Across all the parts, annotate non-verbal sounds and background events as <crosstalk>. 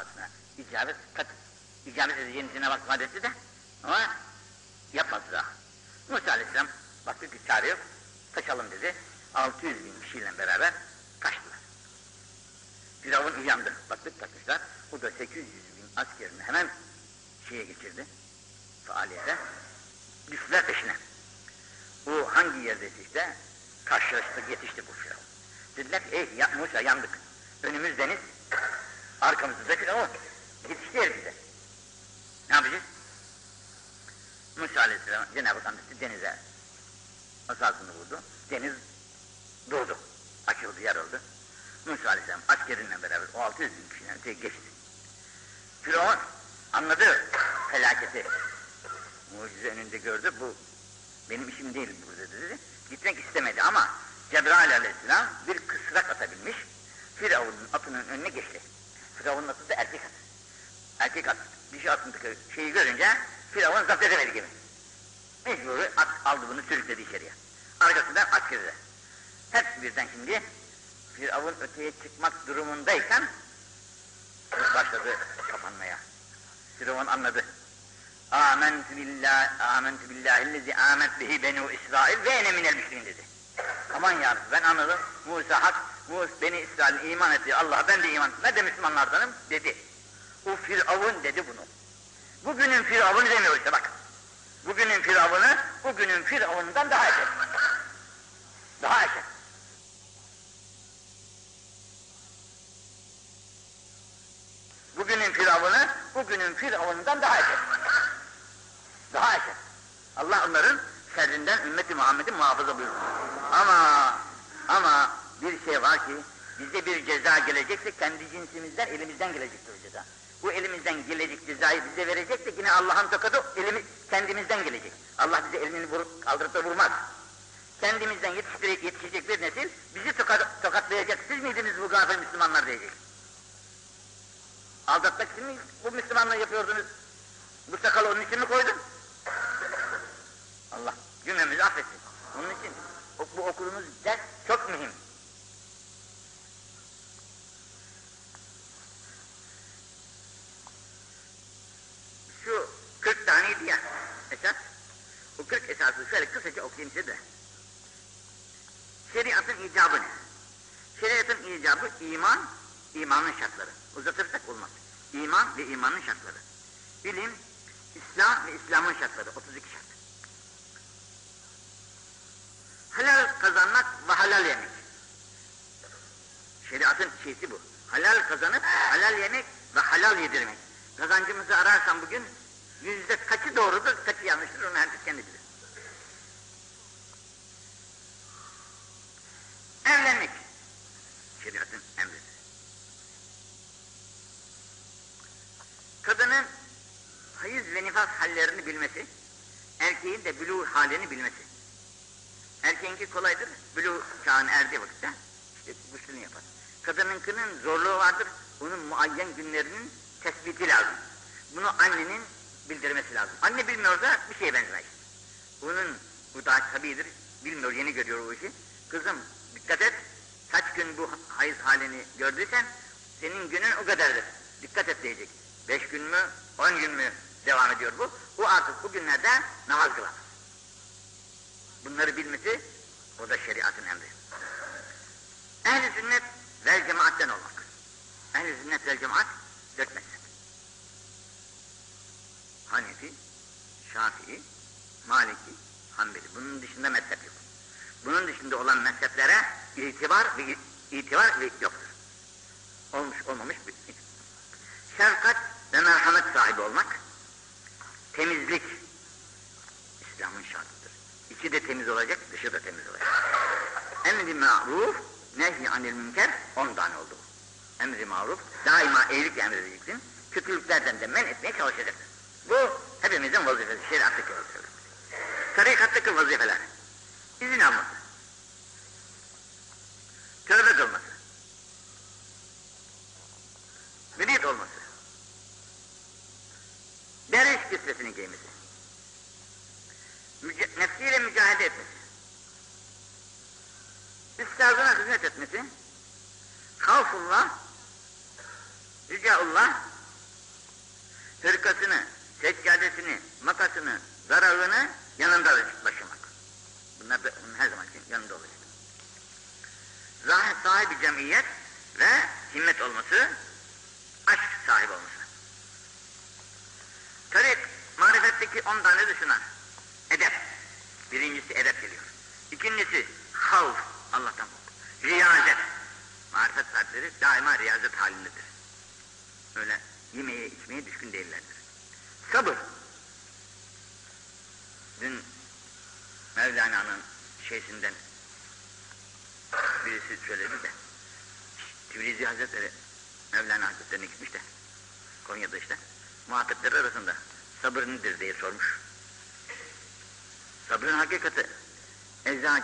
duasına icabet, kat, icabet edeceğini Cenab-ı Hak etti de ama yapmadı daha. Musa Aleyhisselam baktı ki çare yok, kaçalım dedi. 600 bin kişiyle beraber kaçtılar. Firavun uyandı. Baktık kaçmışlar. O da 800 bin askerini hemen şeye geçirdi. Faaliyete. Düştüler peşine. Bu hangi yerdeyse işte karşılaştık yetişti bu Firavun. Dediler ki ey ya, Musa yandık. Önümüz deniz, arkamızda da Firavun. Yetişti yer bize. Ne yapacağız? Musa Aleyhisselam Cenab-ı Hak denize asasını vurdu. Deniz durdu. Açıldı, yarıldı. Musa Aleyhisselam askerinle beraber o 600 bin kişiden geçti. Firavun anladı felaketi. Mucize önünde gördü. Bu benim işim değil burada dedi. Gitmek istemedi ama Cebrail Aleyhisselam bir kısrak atabilmiş. Firavun'un atının önüne geçti. Firavun'un atı da erkek atı. Erkek at, dişi atındaki şeyi görünce Firavun zapt edemedi gibi. Mecburi at aldı bunu sürükledi içeriye. Arkasından askeri Hepsi birden şimdi Firavun öteye çıkmak durumundayken başladı kapanmaya. Firavun anladı. Âmentü billahi, âmentü billâhillezî âment bihi benu İsrail ve ene minel müşrikin dedi. Aman ya Rabbi, ben anladım. Musa hak, Musa beni İsrail iman etti. Allah ben de iman. Ben de Müslümanlardanım dedi. O Firavun dedi bunu. Bugünün Firavunu demiyor işte bak. Bugünün Firavunu, bugünün Firavunundan daha erken. Daha erken. Bugünün Firavunu, bugünün Firavunundan daha erken. Daha erken. Allah onların şerrinden ümmeti Muhammed'i muhafaza buyursun. Ama, ama bir şey var ki, bize bir ceza gelecekse kendi cinsimizden, elimizden gelecektir o ceza. Bu elimizden gelecek cezayı bize verecekse yine Allah'ın tokadı elimiz, kendimizden gelecek. Allah bize elini vurup, kaldırıp da vurmaz. Kendimizden yetiştirip yetişecek bir nesil bizi tokat, tokatlayacak. Siz miydiniz bu gafil Müslümanlar diyecek. Aldatmak için mi bu Müslümanlığı yapıyordunuz? Bu sakalı onun için mi koydun? Allah cümlemizi affetsin. Onun için bu okuduğumuz ders çok mühim. Şu 40 taneydi ya esas. O 40 esası şöyle kısaca okuyayım size de. Şeriatın icabı ne? Şeriatın icabı iman, imanın şartları. Uzatırsak olmaz. İman ve imanın şartları. Bilim, İslam ve İslam'ın şartları. 32 şart. Halal kazanmak ve halal yemek. Şeriatın şeysi bu. Halal kazanıp halal yemek ve halal yedirmek. Kazancımızı ararsan bugün yüzde kaçı doğrudur, kaçı yanlıştır onu herkes kendi bilir. Evlenmek. Şeriatın emridir. Kadının hayız ve nifas hallerini bilmesi, erkeğin de bülû halini bilmesi. Erkeğinki kolaydır, bülû çağını erdiği vakitte işte guslünü yapar. Kadınınkının zorluğu vardır, onun muayyen günlerinin tespiti lazım. Bunu annenin bildirmesi lazım. Anne bilmiyor da bir şeye benzemez. Bunun, bu daha tabidir, bilmiyor, yeni görüyor bu işi. Kızım dikkat et, kaç gün bu hayız halini gördüysen senin günün o kadardır. Dikkat et diyecek. Beş gün mü, on gün mü devam ediyor bu. Bu artık bu günlerde namaz kılamaz. Bunları bilmesi o da şeriatın emri. Ehl-i sünnet vel cemaatten olmak. Ehl-i sünnet vel cemaat dört mezhep. Hanefi, Şafii, Maliki, Hanbeli. Bunun dışında mezhep yok. Bunun dışında olan mezheplere itibar ve itibar ve yoktur. Olmuş olmamış bir Şefkat ve merhamet sahibi olmak, temizlik İslam'ın şartıdır. İçi de temiz olacak, dışı da temiz olacak. Emri ma'ruf, nehy anil münker, on tane oldu. Emri maruf, daima iyilikle emredeceksin, kötülüklerden de men etmeye çalışacaksın. Bu hepimizin vazifesi, şeriattaki vazifesi. Tarikattaki vazifeler. İzin alması. Tövbe kılması. Mürit olması. Deriş kisvesini giymesi nefsiyle mücadele etmesi, üstadına hizmet etmesi, kavfullah, ricaullah, hırkasını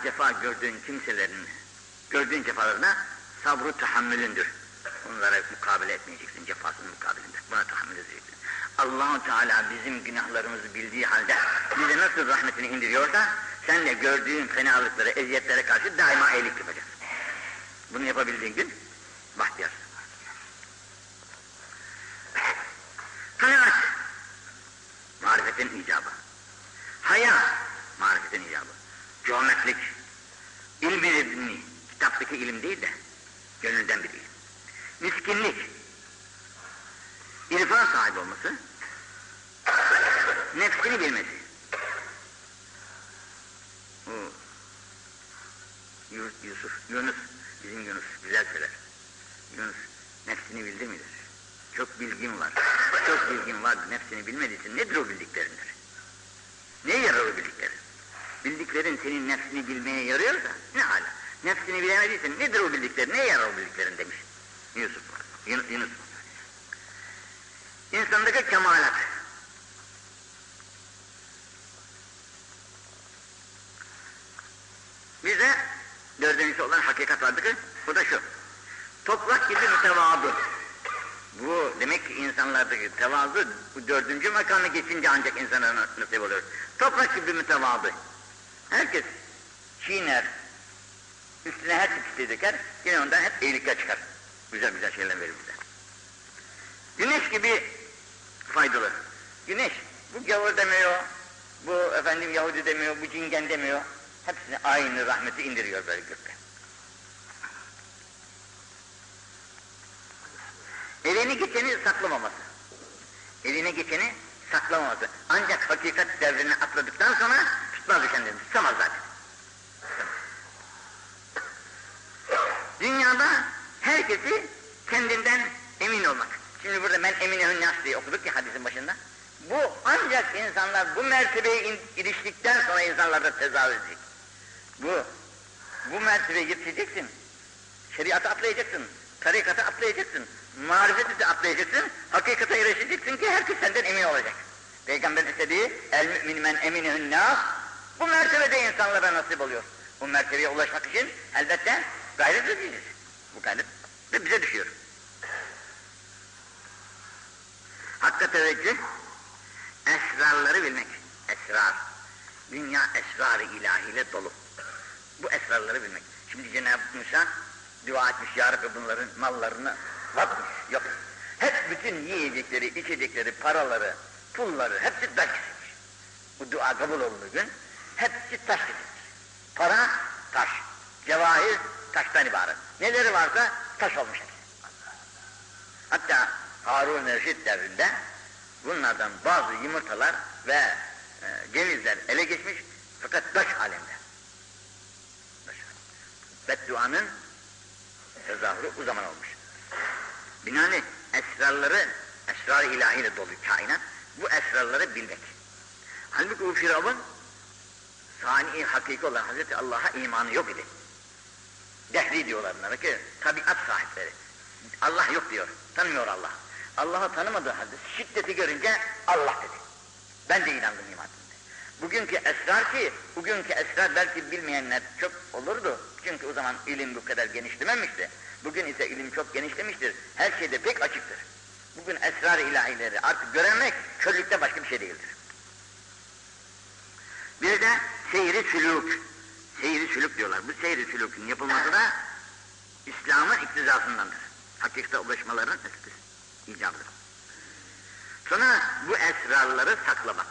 cefa gördüğün kimselerin gördüğün cefalarına sabrı tahammülündür. Onlara mukabele etmeyeceksin cefasının mukabilinde. Buna tahammül edeceksin. Allahu Teala bizim günahlarımızı bildiği halde bize nasıl rahmetini indiriyorsa sen de gördüğün fenalıklara, eziyetlere karşı daima iyilik yapacaksın. Bunu yapabildiğin gün bahtiyar. Kanaat, marifetin icabı. Haya, marifetin icabı. Geometrik, ilmi ilmi, kitaptaki ilim değil de gönülden bir ilim. Miskinlik, irfan sahibi olması, nefsini bilmesi. O, Yusuf, Yunus, bizim Yunus güzel söyler. Yunus nefsini bildi midir? Çok bilgin var. Çok bilgin var, nefsini bilmediysin. Nedir o bildiklerindir? Ne yarar o bildiklerin? Bildiklerin senin nefsini bilmeye yarıyorsa ne hala? Nefsini bilemediysen nedir o bildiklerin? Ne yarar o bildiklerin demiş. Yusuf, Yunus. Yunus. İnsandaki kemalat. Bize dördüncüsü olan hakikat vardır ki bu da şu. Toprak gibi mütevazı. Bu demek ki insanlardaki tevazu bu dördüncü makamı geçince ancak insana nasip oluyor. Toprak gibi mütevazı. Herkes çiğner, üstüne her tip döker, yine ondan hep iyilikler çıkar. Güzel güzel şeyler verir bize. Güneş gibi faydalı. Güneş, bu gavur demiyor, bu efendim Yahudi demiyor, bu cingen demiyor. Hepsine aynı rahmeti indiriyor böyle gökte. Eline geçeni saklamaması. Eline geçeni saklamaması. Ancak hakikat devrini atladıktan sonra tutmaz kendini, tutamaz zaten. Dünyada herkesi kendinden emin olmak. Şimdi burada ben emine nas diye okuduk ya hadisin başında. Bu ancak insanlar bu mertebeye iliştikten sonra insanlarda tezahür edecek. Bu, bu mertebeye yetişeceksin. Şeriatı atlayacaksın, tarikatı atlayacaksın, marifeti de atlayacaksın, hakikate erişeceksin ki herkes senden emin olacak. Peygamber istediği el mümin men eminehün nas bu mertebede insanlara nasip oluyor. Bu mertebeye ulaşmak için elbette gayret edeceğiz. Bu gayret de bize düşüyor. Hakka teveccüh, esrarları bilmek. Esrar. Dünya esrar-ı ilahiyle dolu. Bu esrarları bilmek. Şimdi Cenab-ı Musa dua etmiş ya Rabbi bunların mallarını bakmış, yok. Hep bütün yiyecekleri, içecekleri, paraları, pulları hepsi taş kesilmiş. Bu dua kabul olduğu gün hepsi taş kesilmiş. Para, taş. Cevahir, taştan ibaret. Neleri varsa taş olmuş. Hatta Harun Reşit devrinde bunlardan bazı yumurtalar ve e, cevizler ele geçmiş fakat taş halinde. Bedduanın tezahürü o zaman olmuş. Binaenaleyh esrarları, esrar ilahiyle dolu kainat, bu esrarları bilmek. Halbuki o Firavun, sani hakiki olan Hazreti Allah'a imanı yok idi. Dehri diyorlar bunlara ki, tabiat sahipleri. Allah yok diyor, tanımıyor Allah. Allah'ı tanımadığı halde şiddeti görünce Allah dedi. Ben de inandım iman Bugünkü esrar ki, bugünkü esrar belki bilmeyenler çok olurdu. Çünkü o zaman ilim bu kadar genişlememişti. Bugün ise ilim çok genişlemiştir. Her şeyde pek açıktır. Bugün esrar ilahileri artık göremek körlükte başka bir şey değildir. Bir de seyri sülük. Seyri sülük diyorlar. Bu seyri sülükün yapılması da İslam'ın iktizasındandır. Hakikate ulaşmaların icabıdır. Sonra bu esrarları saklamak.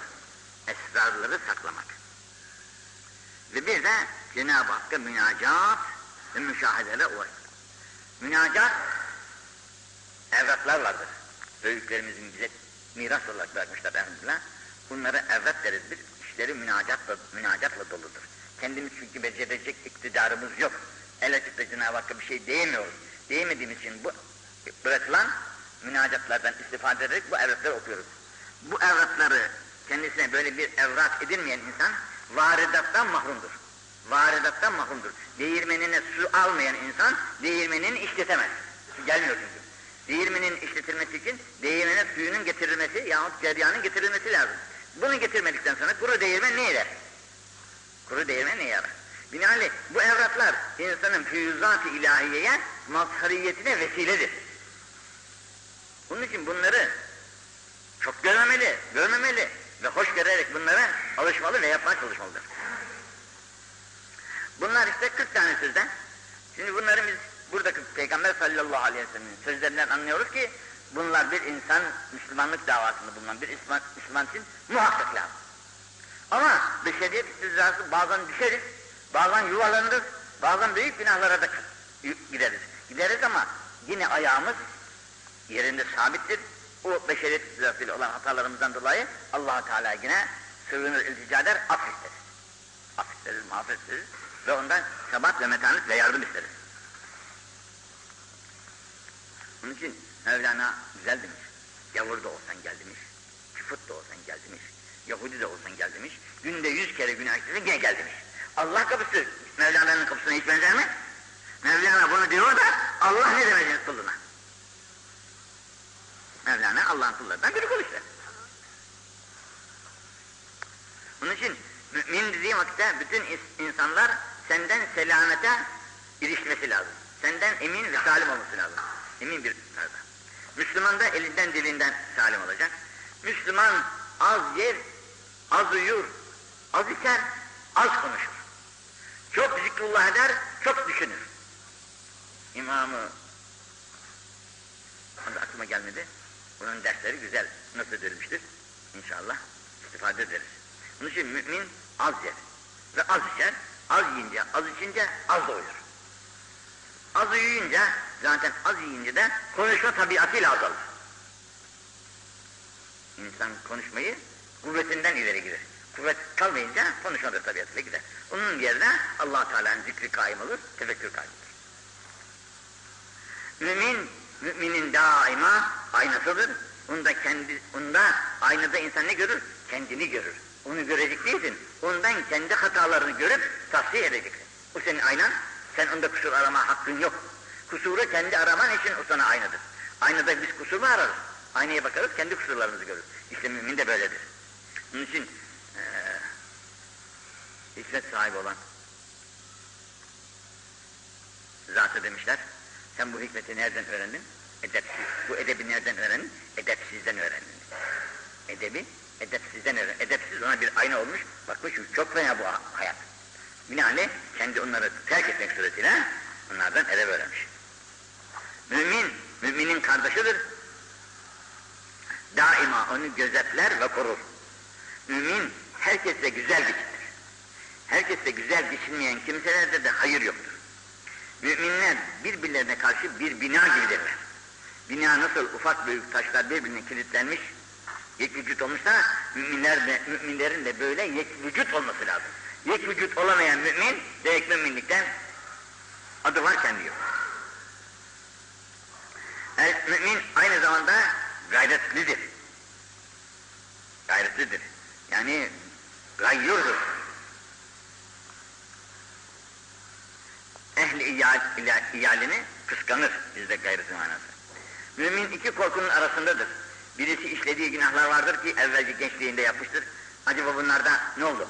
Esrarları saklamak. Ve bir de Cenab-ı Hakk'a münacat ve müşahedeyle uğraşmak. Münacat, evraklar vardır. Büyüklerimizin bize miras olarak vermişler elhamdülillah. Bunları evrak deriz biz. İşleri münacatla, münacatla doludur. Kendimiz çünkü becerecek iktidarımız yok. El açıkta Cenab-ı Hakk'a bir şey diyemiyoruz. Diyemediğimiz için bu bırakılan münacatlardan istifade ederek bu evrakları okuyoruz. Bu evrakları kendisine böyle bir evrak edinmeyen insan varidattan mahrumdur. Varidattan mahrumdur. Değirmenine su almayan insan değirmenini işletemez. Gelmiyor çünkü. Değirmenin işletilmesi için değirmene suyunun getirilmesi yahut ceryanın getirilmesi lazım. Bunu getirmedikten sonra kuru değirmen ne eder? Kuru değirmen ne yarar? Binaenaleyh bu evraklar insanın füyüzat-ı ilahiyeye mazhariyetine vesiledir. Bunun için bunları çok görmemeli, görmemeli ve hoş görerek bunlara alışmalı ve yapmaya çalışmalıdır. Bunlar işte 40 tane sözden. Şimdi bunları biz buradaki Peygamber sallallahu aleyhi ve sellem'in sözlerinden anlıyoruz ki bunlar bir insan Müslümanlık davasında bulunan bir Müslüman, Müslüman için muhakkak lazım. Ama beşeriyet istizrası bazen düşeriz, bazen yuvalanırız, bazen büyük günahlara da gideriz. Gideriz ama yine ayağımız yerinde sabittir. O beşeriyet istizrasıyla olan hatalarımızdan dolayı allah Teala yine sığınır, iltica eder, af isteriz. Af ve ondan sebat ve metanet ve yardım isteriz. Onun için Mevlana güzel demiş. Yavur da olsan gel demiş. Küfut da olsan gel demiş. Yahudi de olsan gel demiş. Günde yüz kere günah işlesin gene gel demiş. Allah kapısı Mevlana'nın kapısına hiç benzer mi? Mevlana bunu diyor da Allah ne demeyecek kuluna? Mevlana Allah'ın kullarından biri kul işte. Onun için mümin dediği vakitte bütün insanlar senden selamete erişmesi lazım. Senden emin ve salim olması lazım. Emin bir tarzda. Müslüman da elinden dilinden salim olacak. Müslüman az yer, az uyur, az içer, az konuşur. Çok zikrullah eder, çok düşünür. İmamı, aklıma gelmedi. Bunun dersleri güzel nasıl edilmiştir. İnşallah istifade ederiz. Onun için mümin az yer ve az içer, az yiyince, az içince az da uyur. Az uyuyunca, zaten az yiyince de konuşma tabiatıyla azalır. İnsan konuşmayı kuvvetinden ileri gider. Kuvvet kalmayınca konuşma da tabiatıyla gider. Onun yerine allah Teala'nın zikri kaim olur, tefekkür kaim olur. Mümin, müminin daima aynasıdır. Onda kendi, onda aynada insan ne görür? Kendini görür. Onu görecek değilsin. Ondan kendi hatalarını görüp tahsiye edeceksin. O senin aynan, sen onda kusur arama hakkın yok. Kusuru kendi araman için o sana aynadır. Aynada biz kusur mu ararız? Aynaya bakarız, kendi kusurlarımızı görürüz. İşte mümin de böyledir. Onun için e, hikmet sahibi olan zatı demişler, sen bu hikmeti nereden öğrendin? Edepsiz. Bu edebi nereden öğrendin? Edepsizden öğrendin. Edebi edepsizden öğrendin. Edepsiz ona bir ayna olmuş, bakmış çok fena bu hayat. Binaenaleyh kendi onları terk etmek suretiyle onlardan edep öğrenmiş. Mümin, müminin kardeşidir. Daima onu gözetler ve korur. Mümin herkesle güzel biçimdir. Herkesle güzel biçilmeyen kimselerde de hayır yoktur. Müminler birbirlerine karşı bir bina gibidirler. Bina nasıl ufak büyük taşlar birbirine kilitlenmiş, yek vücut olmuşsa müminler de, müminlerin de böyle yek vücut olması lazım. Yek vücut olamayan mümin direkt müminlikten adı varken diyor. El mümin aynı zamanda gayretlidir. Gayretlidir. Yani gayyurdur. Ehli iyal, iyalini kıskanır bizde gayreti manası. Mümin iki korkunun arasındadır. Birisi işlediği günahlar vardır ki evvelce gençliğinde yapmıştır. Acaba bunlarda ne oldu?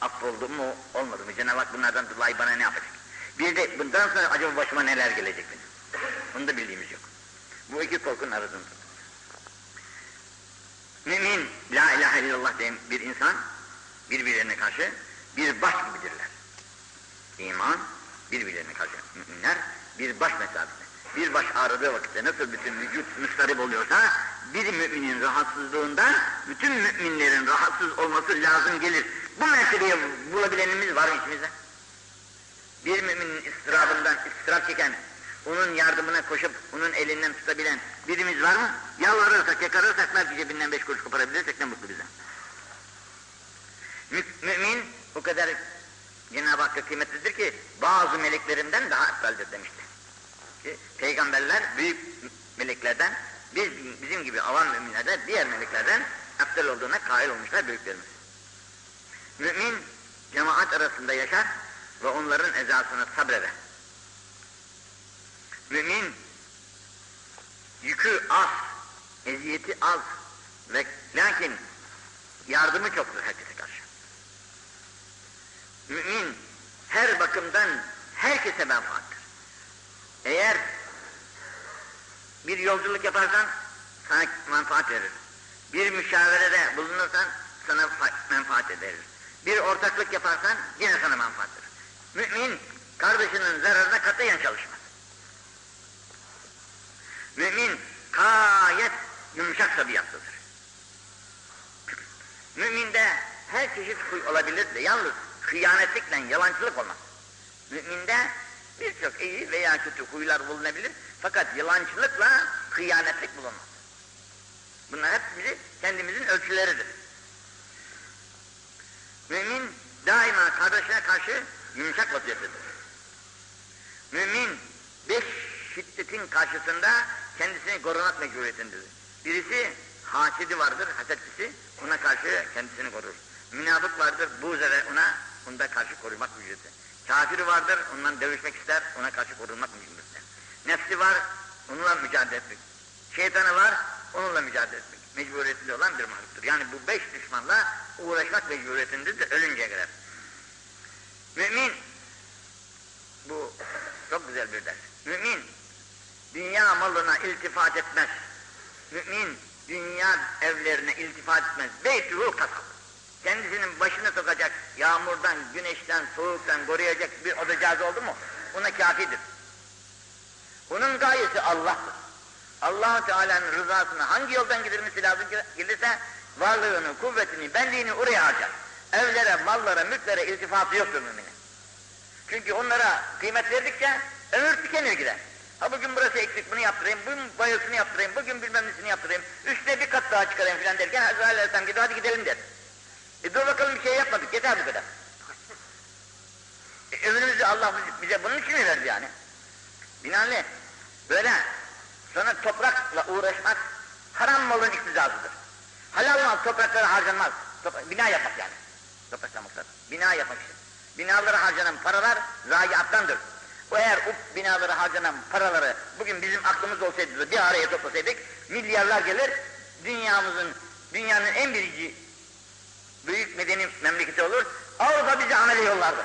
Affoldu mu, olmadı mı? Cenab-ı Hak bunlardan dolayı bana ne yapacak? Bir de bundan sonra acaba başıma neler gelecek benim? Bunu da bildiğimiz yok. Bu iki korkunun arasında. Mümin, la ilahe illallah diyen bir insan, birbirlerine karşı bir baş gibidirler. İman, birbirlerine karşı müminler bir baş mesafesinde. Bir baş ağrıdığı vakitte nasıl bütün vücut müstarip oluyorsa, bir müminin rahatsızlığından bütün müminlerin rahatsız olması lazım gelir. Bu mertebeye bulabilenimiz var içimizde? Bir müminin ıstırabından ıstırap çeken, onun yardımına koşup onun elinden tutabilen birimiz var mı? Yalvarırsak, yakarırsak belki cebinden beş kuruş koparabilirsek ne mutlu bize. Mü mümin o kadar Cenab-ı Hakk'a kıymetlidir ki bazı meleklerinden daha eftaldir demişti. Ki, peygamberler büyük meleklerden, biz, bizim gibi avam müminlerden, diğer meleklerden eftal olduğuna kail olmuşlar büyüklerimiz. Mümin cemaat arasında yaşar ve onların ezasını sabreder. Mümin yükü az, eziyeti az ve lakin yardımı çoktur herkese. Mümin her bakımdan herkese menfaattır. Eğer bir yolculuk yaparsan sana menfaat verir. Bir müşaverede bulunursan sana menfaat verir. Bir ortaklık yaparsan yine sana menfaat verir. Mümin kardeşinin zararına katiyen çalışmaz. Mümin gayet yumuşak tabiatlıdır. Müminde her çeşit huy olabilir de yalnız hıyanetlikle yalancılık olmaz. Müminde birçok iyi veya kötü huylar bulunabilir fakat yalancılıkla hıyanetlik bulunmaz. Bunlar hep bizi kendimizin ölçüleridir. Mümin daima kardeşine karşı yumuşak vaziyettedir. Mümin beş şiddetin karşısında kendisini korumak mecburiyetindedir. Birisi hasidi vardır, hasetçisi, ona karşı kendisini korur. Münafık vardır, buğz eder ona, onda karşı korumak mecburiyeti. Kafiri vardır, ondan dövüşmek ister, ona karşı korunmak mecburiyeti. Nefsi var, onunla mücadele etmek. Şeytanı var, onunla mücadele etmek. Mecburiyetinde olan bir mahluktur. Yani bu beş düşmanla uğraşmak mecburiyetindedir ölünceye kadar. Mümin, bu çok güzel bir ders. Mümin, dünya malına iltifat etmez. Mümin, dünya evlerine iltifat etmez. Beytühü kasap. Kendisinin başını sokacak, yağmurdan, güneşten, soğuktan koruyacak bir odacağız oldu mu? Ona kafidir. Onun gayesi Allah'tır. allah Teala'nın rızasına hangi yoldan gidilmesi lazım gelirse varlığını, kuvvetini, benliğini oraya harcar. Evlere, mallara, mülklere iltifatı yoktur müminin. Çünkü onlara kıymet verdikçe ömür tükenir gider. Ha bugün burası eksik bunu yaptırayım, bugün bayılsını yaptırayım, bugün bilmem nesini yaptırayım, üstüne bir kat daha çıkarayım filan derken Hazreti Aleyhisselam gidiyor hadi gidelim der. E dur bakalım bir şey yapmadık yeter bu kadar. E, ömrümüzü Allah bize bunun için mi verdi yani? Binaenaleyh böyle sonra toprakla uğraşmak haram malın iktizazıdır. Halal mal topraklara harcanmaz. Toprak, bina yapmak yani. Topraktan maksat. Bina yapmak için. Binalara harcanan paralar zayiattandır. O eğer o binalara harcanan paraları bugün bizim aklımız olsaydı da bir araya toplasaydık milyarlar gelir dünyamızın dünyanın en birinci büyük medeni memleketi olur. Avrupa bizi amele yollardı.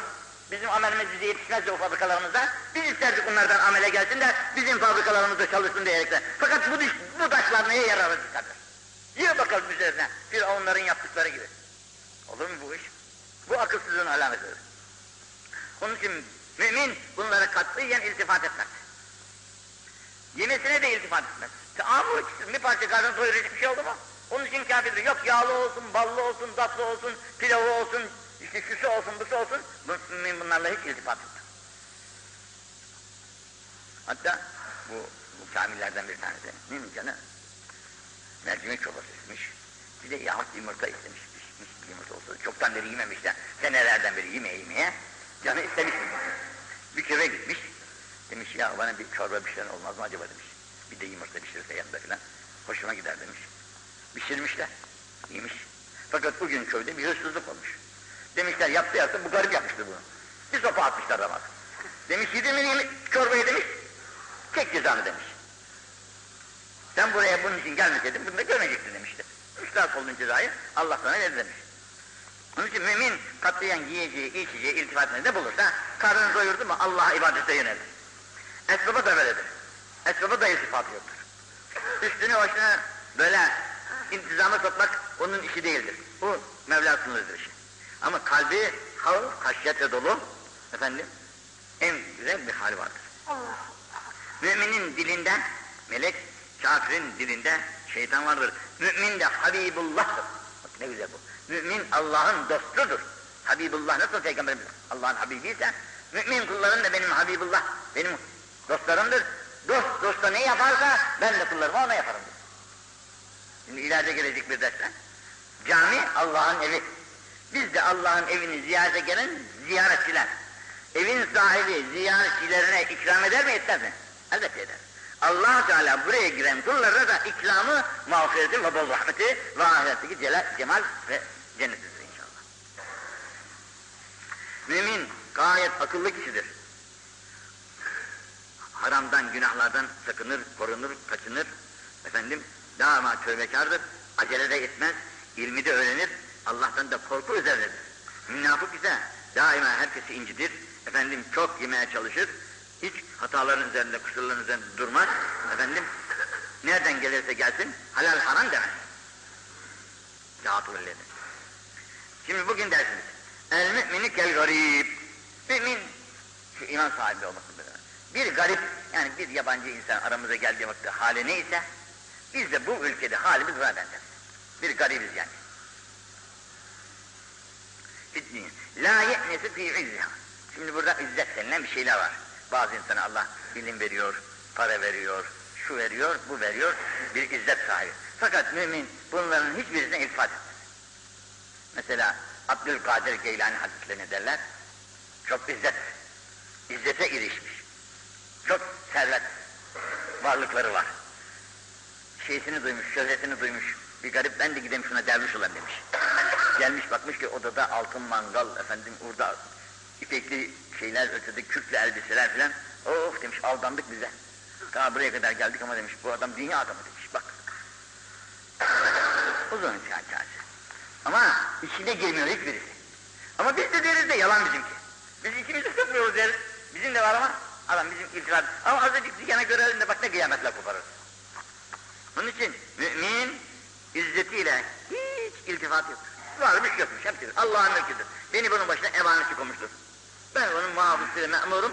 Bizim amelimiz bize yetişmezdi o fabrikalarımızda. Biz isterdik onlardan amele gelsin de bizim fabrikalarımızda çalışsın diyerekten. Fakat bu, bu taşlar neye yarar kardeş? Yığ bakalım üzerine. Firavunların yaptıkları gibi. Olur mu bu iş? Bu akılsızlığın alametidir. Onun için mümin bunlara katliyen iltifat etmez. Yemesine de iltifat etmez. Taamül bir parça karnını doyuracak bir şey oldu mu? Onun için kafirdir. Yok yağlı olsun, ballı olsun, tatlı olsun, pilavı olsun, işte şusu olsun, busu olsun. Mümin bunlarla hiç iltifat etmez. Hatta bu, bu kamillerden bir tanesi. Neymiş canı? Mercimek çorbası istemiş. Bir de yahut yumurta istemiş. Pişmiş bir yumurta olsa çoktan beri yememişler. Senelerden beri yemeye yemeye. Canı istemiş. Bir köye gitmiş. Demiş ya bana bir çorba bir şeyler olmaz mı acaba demiş. Bir de yumurta pişirse yanında filan. Hoşuma gider demiş. Pişirmişler. Yemiş. Fakat bugün köyde bir hırsızlık olmuş. Demişler yaptı yaptı bu garip yapmıştır bunu. Bir sopa atmışlar damak. Demiş yedi mi çorbayı demiş. Çek cezanı demiş. Sen buraya bunun için gelmeseydin bunu da görmeyecektin demişti. Müstahak olduğun cezayı Allah sana verir demiş. Onun için mümin katlayan yiyeceği, içeceği, iltifatını ne bulursa karnını doyurdu mu Allah'a ibadete yönelir. Esbaba da böyledir. Esbaba da iltifatı yoktur. Üstünü başına böyle intizama sokmak onun işi değildir. Bu Mevla sınırıdır işi. Ama kalbi havf, haşyetle dolu efendim en güzel bir hal vardır. Allah. Müminin dilinde melek, kafirin dilinde şeytan vardır. Mümin de Habibullah'tır. Bak ne güzel bu. Mümin Allah'ın dostudur. Habibullah nasıl peygamberimiz Allah'ın Habibiyse mümin kullarım da benim Habibullah, benim dostlarımdır. Dost dosta ne yaparsa ben de kullarıma ona yaparım. diyor. Şimdi ileride gelecek bir derste. Cami Allah'ın evi. Biz de Allah'ın evini ziyarete gelen ziyaretçiler. Evin sahibi ziyaretçilerine ikram eder mi etmez mi? Elbette eder. allah Teala buraya giren kullara da ikramı, mağfireti ve bol rahmeti ve ahiretteki celal, cemal ve cennetidir inşallah. Mümin gayet akıllı kişidir. Haramdan, günahlardan sakınır, korunur, kaçınır. Efendim, daima tövbekardır, acele de etmez, ilmi de öğrenir, Allah'tan da korku üzerinedir. Münafık ise daima herkesi incidir, efendim çok yemeye çalışır, hiç hataların üzerinde, kusurların üzerinde durmaz, efendim nereden gelirse gelsin halal haram demez. Kağıt Şimdi bugün dersimiz, el mümini kel garip. Mümin, şu iman sahibi olmasın böyle. Bir garip, yani bir yabancı insan aramıza geldiği vakti hali neyse, biz de bu ülkede halimiz buna benzer. Bir garibiz yani. Fitniyin. La ye'nesi fi izziha. Şimdi burada izzet denilen bir şeyler var. Bazı insana Allah ilim veriyor, para veriyor, şu veriyor, bu veriyor, bir izzet sahibi. Fakat mümin bunların hiçbirisine iltifat etmez. Mesela Abdülkadir Geylani Hazretlerine derler, çok izzet, izzete erişmiş. Çok servet, varlıkları var. Şeysini duymuş, şöhretini duymuş. Bir garip ben de gideyim şuna derviş olan demiş. Gelmiş bakmış ki odada altın mangal, efendim orada ipekli şeyler ötede, kürklü elbiseler filan. Of demiş aldandık bize. Daha buraya kadar geldik ama demiş bu adam dünya adamı demiş bak. Uzun hikayesi. Ama içine girmiyor hiçbirisi. Ama biz de deriz de yalan bizimki. Biz içimizi sıkmıyoruz deriz. Bizim de var ama adam bizim iltifat. Ama azıcık yana görelim de bak ne kıyametler koparır. Onun için mümin izzetiyle hiç iltifat yok. Varmış yokmuş hepsi. Allah'ın mülküdür. Beni bunun başına emanetçi koymuştur. Ben onun muhafızı memurum.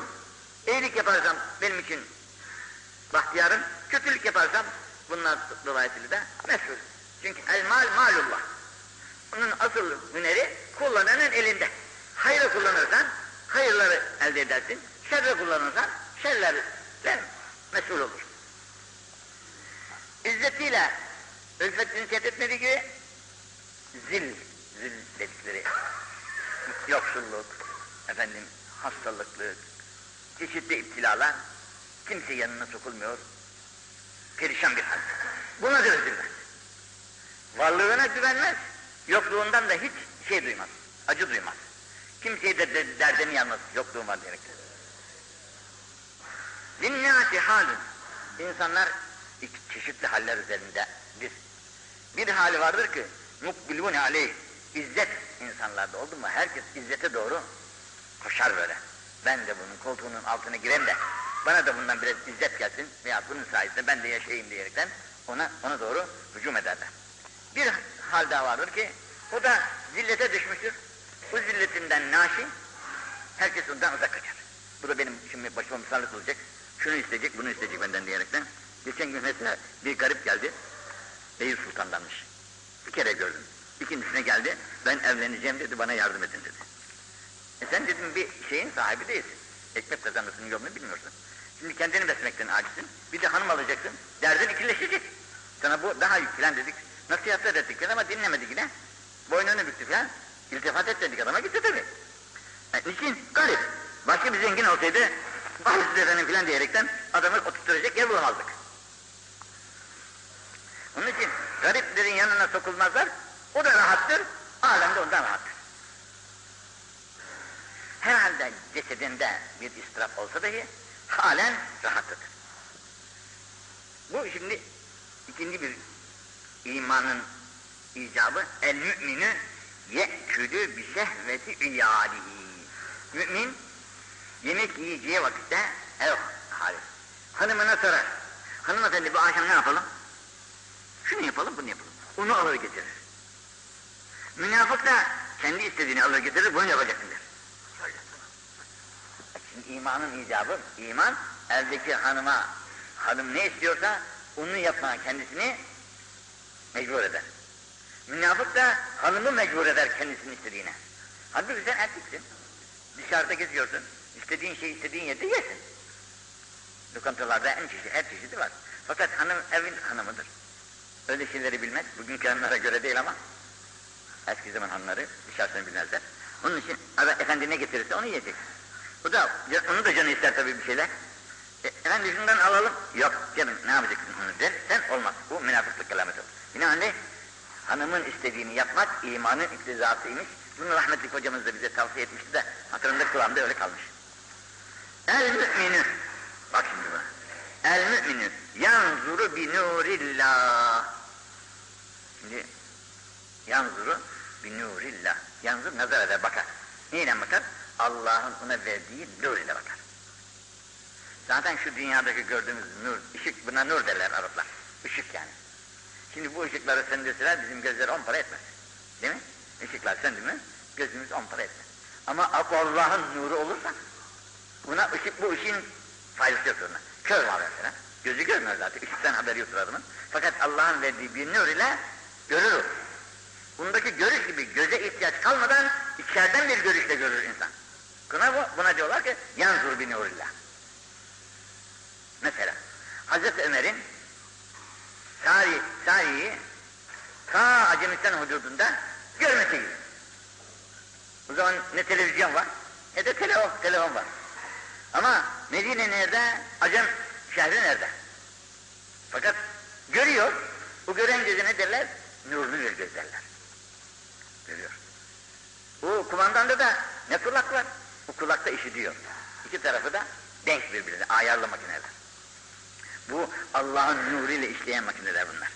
İyilik yaparsam benim için bahtiyarım. Kötülük yaparsam bunlar dolayısıyla da mesul. Çünkü el mal malullah. Onun asıl hüneri kullananın elinde. Hayrı kullanırsan hayırları elde edersin. Şerre kullanırsan şerlerle mesul olur. İzzetiyle ülfetini etmediği gibi zil, zil dedikleri <laughs> yoksulluk, efendim hastalıklı, çeşitli iptilalar kimse yanına sokulmuyor, perişan bir hal. Buna da üzülmez. Varlığına güvenmez, yokluğundan da hiç şey duymaz, acı duymaz. Kimseye de, de derdini yanmaz, yokluğum var diyerek. Linnâti halin. İnsanlar çeşitli haller üzerindedir. Bir hali vardır ki, mukbilûne aleyh, izzet insanlarda oldu mu herkes izzete doğru koşar böyle. Ben de bunun koltuğunun altına gireyim de bana da bundan biraz izzet gelsin veya bunun sayesinde ben de yaşayayım diyerekten ona ona doğru hücum ederler. Bir hal daha vardır ki o da zillete düşmüştür. Bu zilletinden naşi herkes ondan uzak kaçar. Bu da benim şimdi başıma musallat olacak. Şunu isteyecek, bunu isteyecek benden diyerekten. Geçen gün mesela bir garip geldi. Eyüp Sultan'danmış. Bir kere gördüm. İkincisine geldi. Ben evleneceğim dedi, bana yardım edin dedi. E sen dedim bir şeyin sahibi değilsin. Ekmek kazanmasının yolunu bilmiyorsun. Şimdi kendini beslemekten acizsin. Bir de hanım alacaksın. Derdin ikileşecek. Sana bu daha yük falan dedik. Nasihatler ettik ama dinlemedi yine. Boynunu büktü falan. İltifat et dedik adama gitti tabii. E, niçin? Garip. Başka bir zengin olsaydı bahsiz efendim filan diyerekten adamı oturtturacak yer bulamazdık. Onun için gariplerin yanına sokulmazlar. O da rahattır, alem de ondan rahattır. Herhalde cesedinde bir istirap olsa dahi halen rahatlıdır. Bu şimdi ikinci bir imanın icabı el müminü ye'külü bi şehveti iyalihi. Mümin yemek yiyeceği vakitte ev hali. Hanımına sorar. Hanımefendi bu akşam ne yapalım? Şunu yapalım, bunu yapalım. Onu alır getirir. Münafık da kendi istediğini alır getirir, bunu yapacaksın der. Şimdi imanın icabı, iman eldeki hanıma, hanım ne istiyorsa onu yapma kendisini Mecbur eder. Münafık da hanımı mecbur eder kendisini istediğine. Halbuki sen erkeksin. Dışarıda geziyorsun. İstediğin şeyi istediğin yerde yersin. Lokantalarda en çeşit, her çeşidi var. Fakat hanım evin hanımıdır. Öyle şeyleri bilmez. Bugünkü hanımlara göre değil ama. Eski zaman hanımları dışarısını bilmezler. Onun için efendi ne getirirse onu yiyecek. Bu da, onu da canı ister tabii bir şeyler. E, efendim şundan alalım. Yok canım ne yapacaksın onu der. Sen olmaz. Bu münafıklık kelamet olur. Binaenaleyh hanımın istediğini yapmak imanın iktizasıymış. Bunu rahmetli hocamız da bize tavsiye etmişti de hatırımda kulağımda öyle kalmış. El müminü bak şimdi bu. El müminü yanzuru bi nurillah. Şimdi yanzuru bi nurillah. Yanzur nazar eder bakar. Neyle bakar? Allah'ın ona verdiği nur ile bakar. Zaten şu dünyadaki gördüğümüz nur, ışık buna nur derler Araplar. Işık yani. Şimdi bu ışıkları söndürseler bizim gözler on para etmez. Değil mi? Işıklar söndü mü gözümüz on para etmez. Ama Allah'ın nuru olursa buna ışık bu ışığın faydası yok ona. Kör var mesela. Gözü görmüyor zaten. Işıktan haberi yoktur adamın. Fakat Allah'ın verdiği bir nur ile görür o. Bundaki görüş gibi göze ihtiyaç kalmadan içeriden bir görüşle görür insan. Buna, bu, buna diyorlar ki yanzur bi nurillah. Mesela Hazreti Ömer'in Sari, Sari'yi ta Acemistan hududunda görmesi gibi. O zaman ne televizyon var ne de telefon, telefon var. Ama Medine nerede, Acem şehri nerede? Fakat görüyor, bu gören göze ne derler? Nurlu bir göz derler. Görüyor. Bu kumandanda da ne kulak var? Bu kulakta işitiyor. İki tarafı da denk birbirine, ayarlı makineler. Bu Allah'ın nuruyla işleyen makineler bunlar.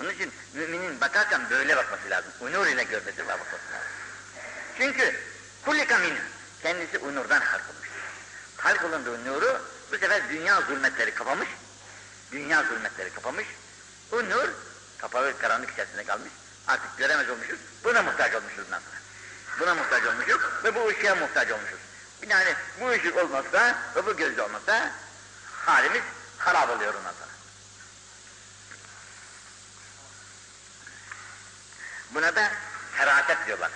Onun için müminin bakarken böyle bakması lazım. O nur ile görmesi var bakması lazım. Çünkü kullika min kendisi o nurdan halk olmuş. Halk olunduğu nuru bu sefer dünya zulmetleri kapamış. Dünya zulmetleri kapamış. O nur kapalı karanlık içerisinde kalmış. Artık göremez olmuşuz. Buna muhtaç olmuşuz bundan sonra. Buna muhtaç olmuşuz ve bu ışığa muhtaç olmuşuz. Yani bu ışık olmazsa ve bu gözde olmazsa halimiz harap oluyor ondan sonra. Buna da feraset diyorlar.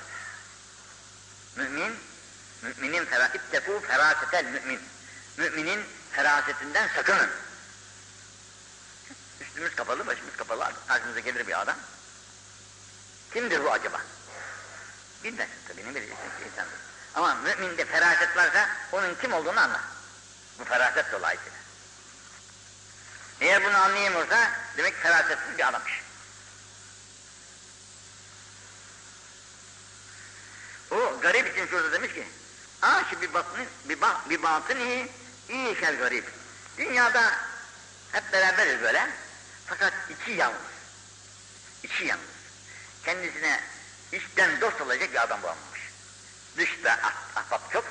Mümin, müminin fera, ittekû ferasetel mümin. Müminin ferasetinden sakının. Üstümüz kapalı, başımız kapalı, karşımıza gelir bir adam. Kimdir bu acaba? Bilmez tabii, ne bileceksin insandır. Ama müminde feraset varsa onun kim olduğunu anlar. Bu feraset dolayısıyla. Eğer bunu anlayamıyorsa demek ferasetsiz bir adammış. O garip için şurada demiş ki Aşı bir batını, bir, ba, bir batını iyi şer garip. Dünyada hep beraberiz böyle. Fakat içi yalnız. İçi yalnız. Kendisine içten dost olacak bir adam bulamamış. Dışta ah, ahbap çok.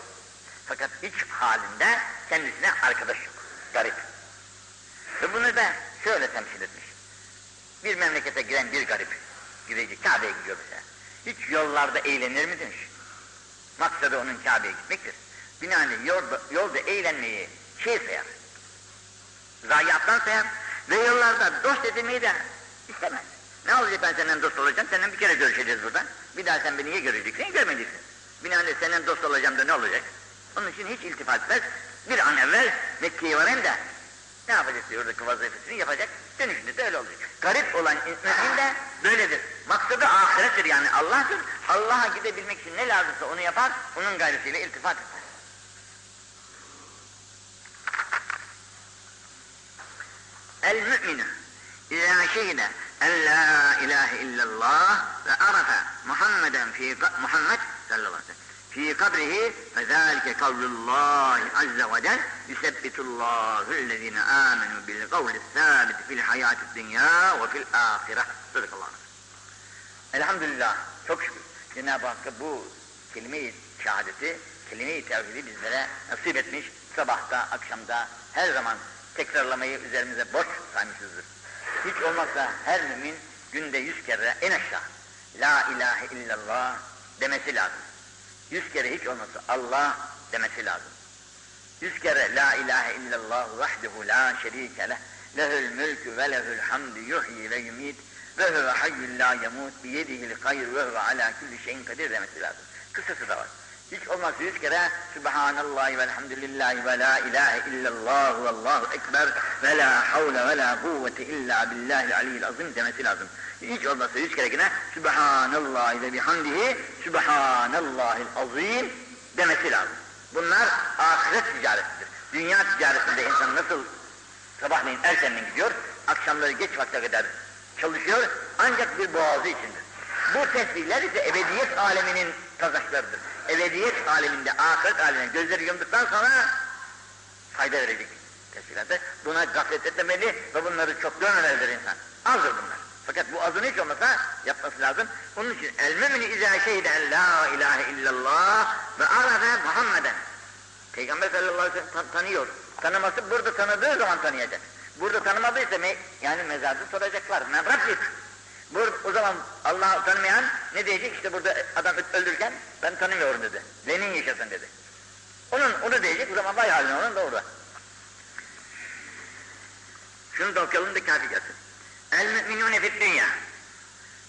Fakat iç halinde kendisine arkadaş yok. Garip. Ve bunu da şöyle temsil etmiş. Bir memlekete giren bir garip, gidici Kabe'ye gidiyor mesela. Hiç yollarda eğlenir mi demiş. Maksadı onun Kabe'ye gitmektir. Binaenaleyh yolda, yolda eğlenmeyi şey sayar. Zayiattan sayar ve yollarda dost edinmeyi de istemez. Ne olacak ben senden dost olacağım, senden bir kere görüşeceğiz burada. Bir daha sen beni niye göreceksin, görmeyeceksin. Binaenaleyh senden dost olacağım da ne olacak? Onun için hiç iltifat etmez. Bir an evvel Mekke'ye varayım da ne yapacak diyor oradaki vazifesini yapacak. Dönüşünde de öyle olacak. Garip olan mümin de böyledir. Maksadı ahirettir yani Allah'tır. Allah'a gidebilmek için ne lazımsa onu yapar, onun gayretiyle iltifat eder. El mü'minu İzâ şehide en la ilahe illallah ve arafe Muhammeden fi Muhammed sallallahu aleyhi ve sellem fi kabrihi ve zâlike kavlullâhi azze ve cel yusebbitu ellezîne âmenu bil kavli sâbit fil hayâti dünya ve fil âhireh. Sadakallahu Elhamdülillah. Çok şükür. Cenab-ı Hakk'a bu kelime-i şehadeti, kelime-i tevhidi bizlere nasip etmiş. Sabahta, akşamda, her zaman tekrarlamayı üzerimize borç saymışızdır. Hiç olmazsa her mümin günde yüz kere en aşağı La ilahe illallah demesi lazım. Yüz kere hiç olmazsa Allah demesi lazım. Yüz kere La ilahe illallah vahdehu la şerike leh. Lehül mülkü ve lehül hamdü yuhyi ve yumit Ve huve hayyul la yemut biyedihil hayr ve huve ala kulli şeyin kadir demesi lazım. Kısası da var. Hiç olmazsa yüz kere Subhanallah ve elhamdülillahi ve la ilahe illallah ve allahu ekber ve la havle ve la kuvvete illa billahil aliyyil azim demesi lazım. Hiç olmazsa yüz kere yine Subhanallah ve bihamdihi Subhanallahil azim demesi lazım. Bunlar ahiret ticaretidir. Dünya ticaretinde insan nasıl sabahleyin erkenden gidiyor, akşamları geç vakte kadar çalışıyor ancak bir boğazı içindir. Bu tesbihler ise ebediyet aleminin kazançlarıdır. Ebediyet aleminde, ahiret aleminde gözleri yumduktan sonra fayda verecek tesbihlerdir. Buna gaflet etmemeli ve bunları çok görmemelidir insan. Azdır bunlar. Fakat bu azını hiç olmasa yapması lazım. Onun için el mümini izâ şehide en la ilahe illallah ve arafe Muhammeden. Peygamber sallallahu aleyhi ve sellem tan- tanıyor. Tanıması burada tanıdığı zaman tanıyacak. Burada tanımadıysa me yani mezarda soracaklar. Men Rabbik. Burada, o zaman Allah'ı tanımayan ne diyecek? İşte burada adam öldürürken ben tanımıyorum dedi. Lenin yaşasın dedi. Onun onu diyecek o zaman vay haline onun da orada. Şunu da okuyalım da kafi gelsin. El müminune fit dünya.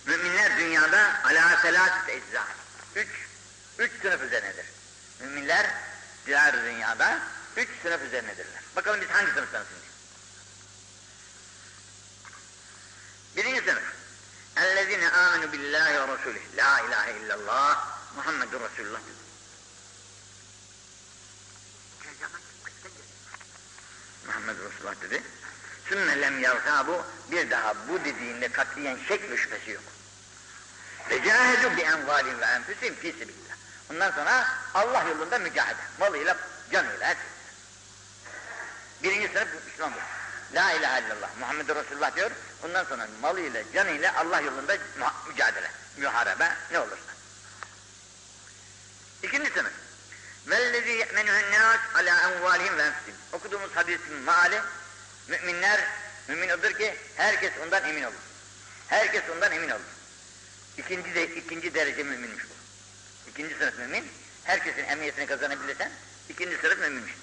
Müminler dünyada ala selasit ecza. Üç, üç sınıf üzerinedir. Müminler diğer dünyada üç sınıf üzerinedirler. Bakalım biz hangi sınıftanız şimdi? Birinci sınıf. اَلَّذِينَ آمَنُوا بِاللّٰهِ وَرَسُولِهِ La ilahe illallah Muhammedur Resulullah. Muhammed Resulullah dedi. Sümme lem yartabu bir daha bu dediğinde katiyen şek ve şüphesi yok. Ve cahedu bi envalin ve enfüsim fi sebillah. Ondan sonra Allah yolunda mücahede. Malıyla, canıyla, her şeyle. Birinci sınıf Müslümandır. La ilahe illallah. Muhammed Resulullah diyor. Ondan sonra malıyla, canıyla Allah yolunda mücadele. Muharebe ne olursa. İkinci sınıf. Vellezî ye'menühen nâs alâ envâlihim ve enfusihim. Okuduğumuz hadisin maali, müminler, mümin odur ki herkes ondan emin olur. Herkes ondan emin olur. İkinci de ikinci derece müminmiş bu. İkinci sınıf mümin, herkesin emniyetini kazanabilirsen ikinci sınıf müminmiş.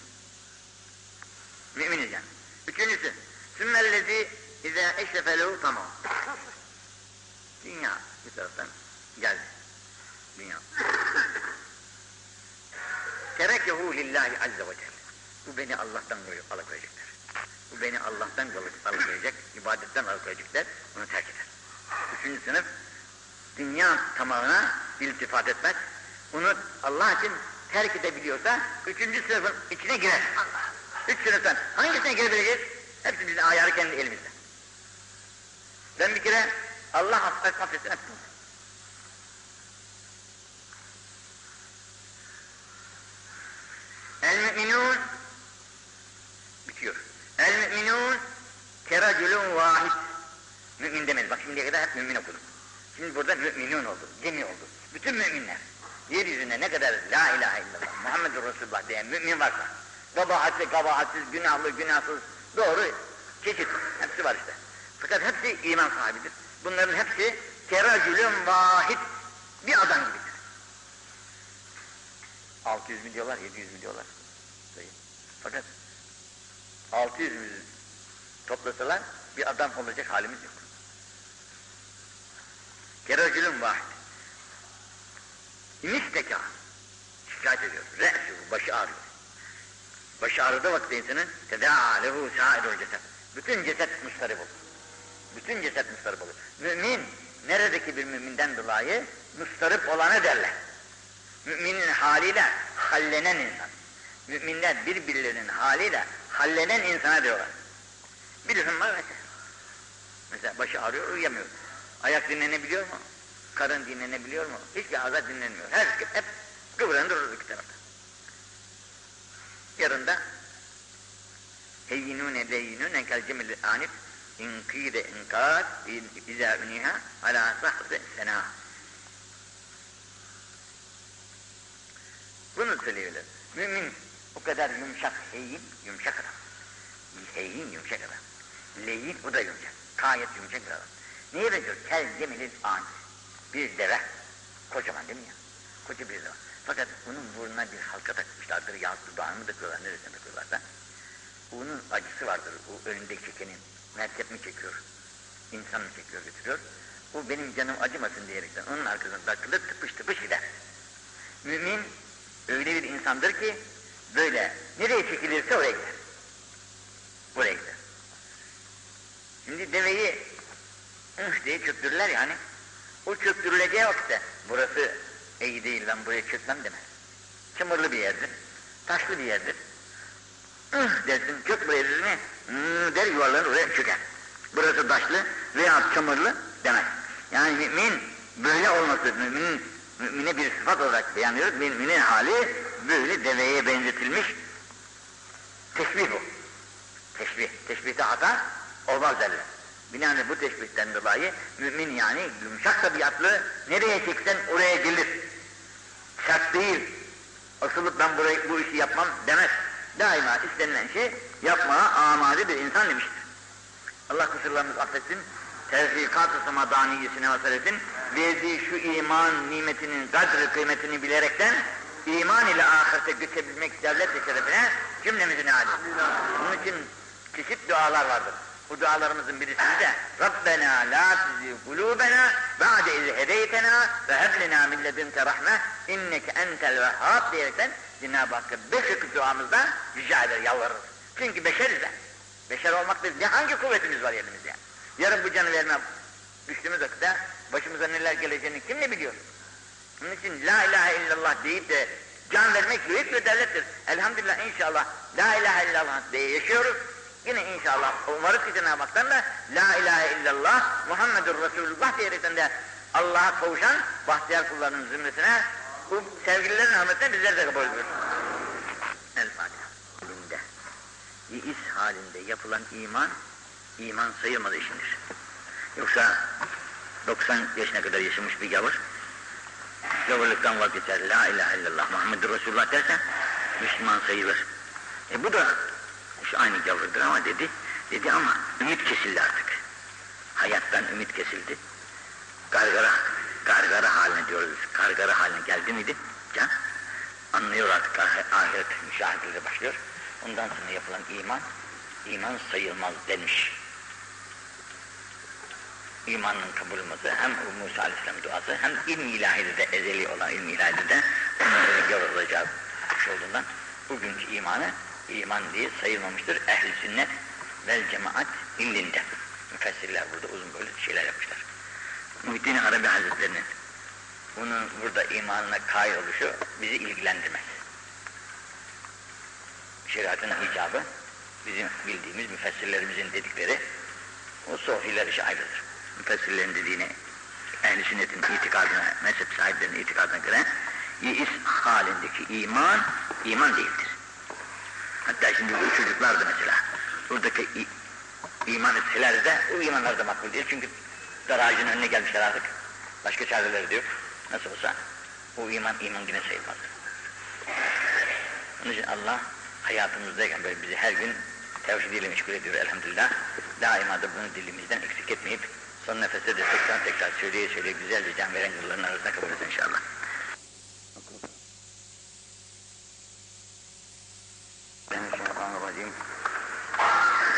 Müminiz yani. Üçüncüsü, sümmellezi izâ eşrefelehu tamam. Dünya bir taraftan geldi. Dünya. Terekehu lillahi azze ve celle. Bu beni Allah'tan alıkoyacaklar. Bu beni Allah'tan alıkoyacak, ibadetten alıkoyacaklar, bunu terk eder. Üçüncü sınıf, dünya tamamına iltifat etmez. Onu Allah için terk edebiliyorsa, üçüncü sınıfın içine girer. Üç sınıftan hangisine girebileceğiz? Hepsi bizim ayarı kendi elimizde. Ben bir kere Allah affet, affetsin hepsini. El müminun bitiyor. El müminun keracülün vahid. Mümin demedi. Bak şimdiye kadar hep mümin okudum. Şimdi burada müminun oldu. Cemi oldu. Bütün müminler. Yeryüzünde ne kadar la ilahe illallah Muhammedur Resulullah diyen mümin varsa kabahatli kabahatsiz, günahlı günahsız, doğru çeşit hepsi var işte. Fakat hepsi iman sahibidir. Bunların hepsi keracülün vahid bir adam gibidir. 600 mi diyorlar, 700 mi diyorlar. Fakat 600 mü toplasalar bir adam olacak halimiz yok. Keracülün vahid. İmisteka. Şikayet ediyor. Re'suhu, başı ağrıyor. Başı ağrıdığı vakit insanın tedâ lehu sâidul ceset. Bütün ceset mustarip olur. Bütün ceset mustarip olur. Mümin, neredeki bir müminden dolayı mustarip olanı derler. Müminin haliyle hallenen insan. Müminler birbirlerinin haliyle hallenen insana diyorlar. Bilirsin var mesela. Mesela başı ağrıyor, uyuyamıyor. Ayak dinlenebiliyor mu? Karın dinlenebiliyor mu? Hiçbir azat dinlenmiyor. Her hep kıvıran durur iki tarafta. Yarında heyyinûne leyyinûne kel cemil anif in kîde inkâd izâ üniha alâ sahbe senâ. Bunu söylüyorlar. Mümin o kadar yumuşak heyin, yumuşak adam. Heyin yumuşak adam. Leyin o da yumuşak. Gayet yumuşak adam. Neye benziyor? Kel cemilin anif. Bir deve. Kocaman değil mi ya? Koca bir deve. Fakat bunun burnuna bir halka takmışlardır, yahut dudağını mı takıyorlar, neresine takıyorlarsa. Onun acısı vardır, o önündeki çekenin. Merkep mi çekiyor? insanı çekiyor götürüyor. Bu benim canım acımasın diyerekten onun arkasından takılır tıpış tıpış gider. Mümin öyle bir insandır ki böyle nereye çekilirse oraya gider. Buraya gider. Şimdi deveyi üh diye çöktürürler yani. O çöktürüleceği vakitte burası iyi değil lan buraya çökmem demez. Çamurlu bir yerdir. Taşlı bir yerdir. Üh dersin çök buraya mi? Hmm, der yuvarlanır oraya çöker. Burası taşlı veya çamurlu demez. Yani mümin böyle olması, müminin, mümine bir sıfat olarak beyanlıyoruz. Müminin hali böyle deveye benzetilmiş. Teşbih bu. Teşbih. Teşbihte hata olmaz derler. Binaenaleyh bu teşbihten dolayı mümin yani yumuşak tabiatlı nereye çeksen oraya gelir. Şart değil. Asılıp ben burayı, bu işi yapmam demez. Daima istenilen şey yapmaya amade bir insan demiştir. Allah kusurlarımızı affetsin. Tevfikat-ı samadaniyesine vasal etsin. Verdiği şu iman nimetinin kadri kıymetini bilerekten iman ile ahirete göçebilmek devlet şerefine cümlemizin hali. Bunun için çeşit dualar vardır. Bu dualarımızın birisini de Rabbena la tuzi kulubena ba'de iz hedeytena ve heb lena min ledünke rahme inneke entel vehhab diyerekten Cenab-ı Hakk'a beş vakit duamızda rica eder, yalvarırız. Çünkü beşeriz de. Beşer olmakta ne hangi kuvvetimiz var elimizde? Yarın bu canı vermem düştüğümüz vakitte başımıza neler geleceğini kim ne biliyor? Onun için la ilahe illallah deyip de can vermek büyük bir devlettir. Elhamdülillah inşallah la ilahe illallah diye yaşıyoruz. Yine inşallah umarız ki Cenab-ı Hak'tan da La ilahe illallah Muhammedur Resulullah diyerekten de Allah'a kavuşan bahtiyar kullarının zümresine bu sevgililerin hürmetine bizler de kabul ediyoruz. El Fatiha. Halinde, is halinde yapılan iman, iman sayılmadı işindir. Yoksa 90 yaşına kadar yaşamış bir gavur, gavurluktan vazgeçer, La ilahe illallah Muhammedur Resulullah derse, Müslüman sayılır. E bu da şu aynı gavurdur ama dedi. Dedi ama ümit kesildi artık. Hayattan ümit kesildi. Gargara, gargara haline diyoruz. Gargara haline geldi miydi? Can anlıyor artık ahiret müşahedeleri başlıyor. Ondan sonra yapılan iman, iman sayılmaz demiş. İmanın kabul olması hem Musa Aleyhisselam duası hem ilm ilahide de ezeli olan ilm ilahide de onun yorulacağı olduğundan bugünkü imanı iman diye sayılmamıştır. Ehl-i sünnet vel cemaat illinde. Müfessirler burada uzun böyle şeyler yapmışlar. Arabi Hazretleri'nin bunun burada imanına kail oluşu bizi ilgilendirmez. Şeriatın icabı bizim bildiğimiz müfessirlerimizin dedikleri o sofiler işi ayrıdır. Müfessirlerin dediğini ehl-i sünnetin itikadına, mezhep sahiplerinin itikadına göre is halindeki iman, iman değildir. Hatta şimdi bu çocuklar da mesela buradaki iman etseler de o imanlar da makbul değil. Çünkü dar ağacının önüne gelmişler artık. Başka çareleri diyor. Nasıl olsa o iman iman yine sayılmaz. Onun için Allah hayatımızdayken böyle bizi her gün tevhidiyle meşgul ediyor elhamdülillah. Daima da bunu dilimizden eksik etmeyip son nefeste de tekrar tekrar söyleye söyleye güzelce can veren yılların arasında kabul etsin inşallah.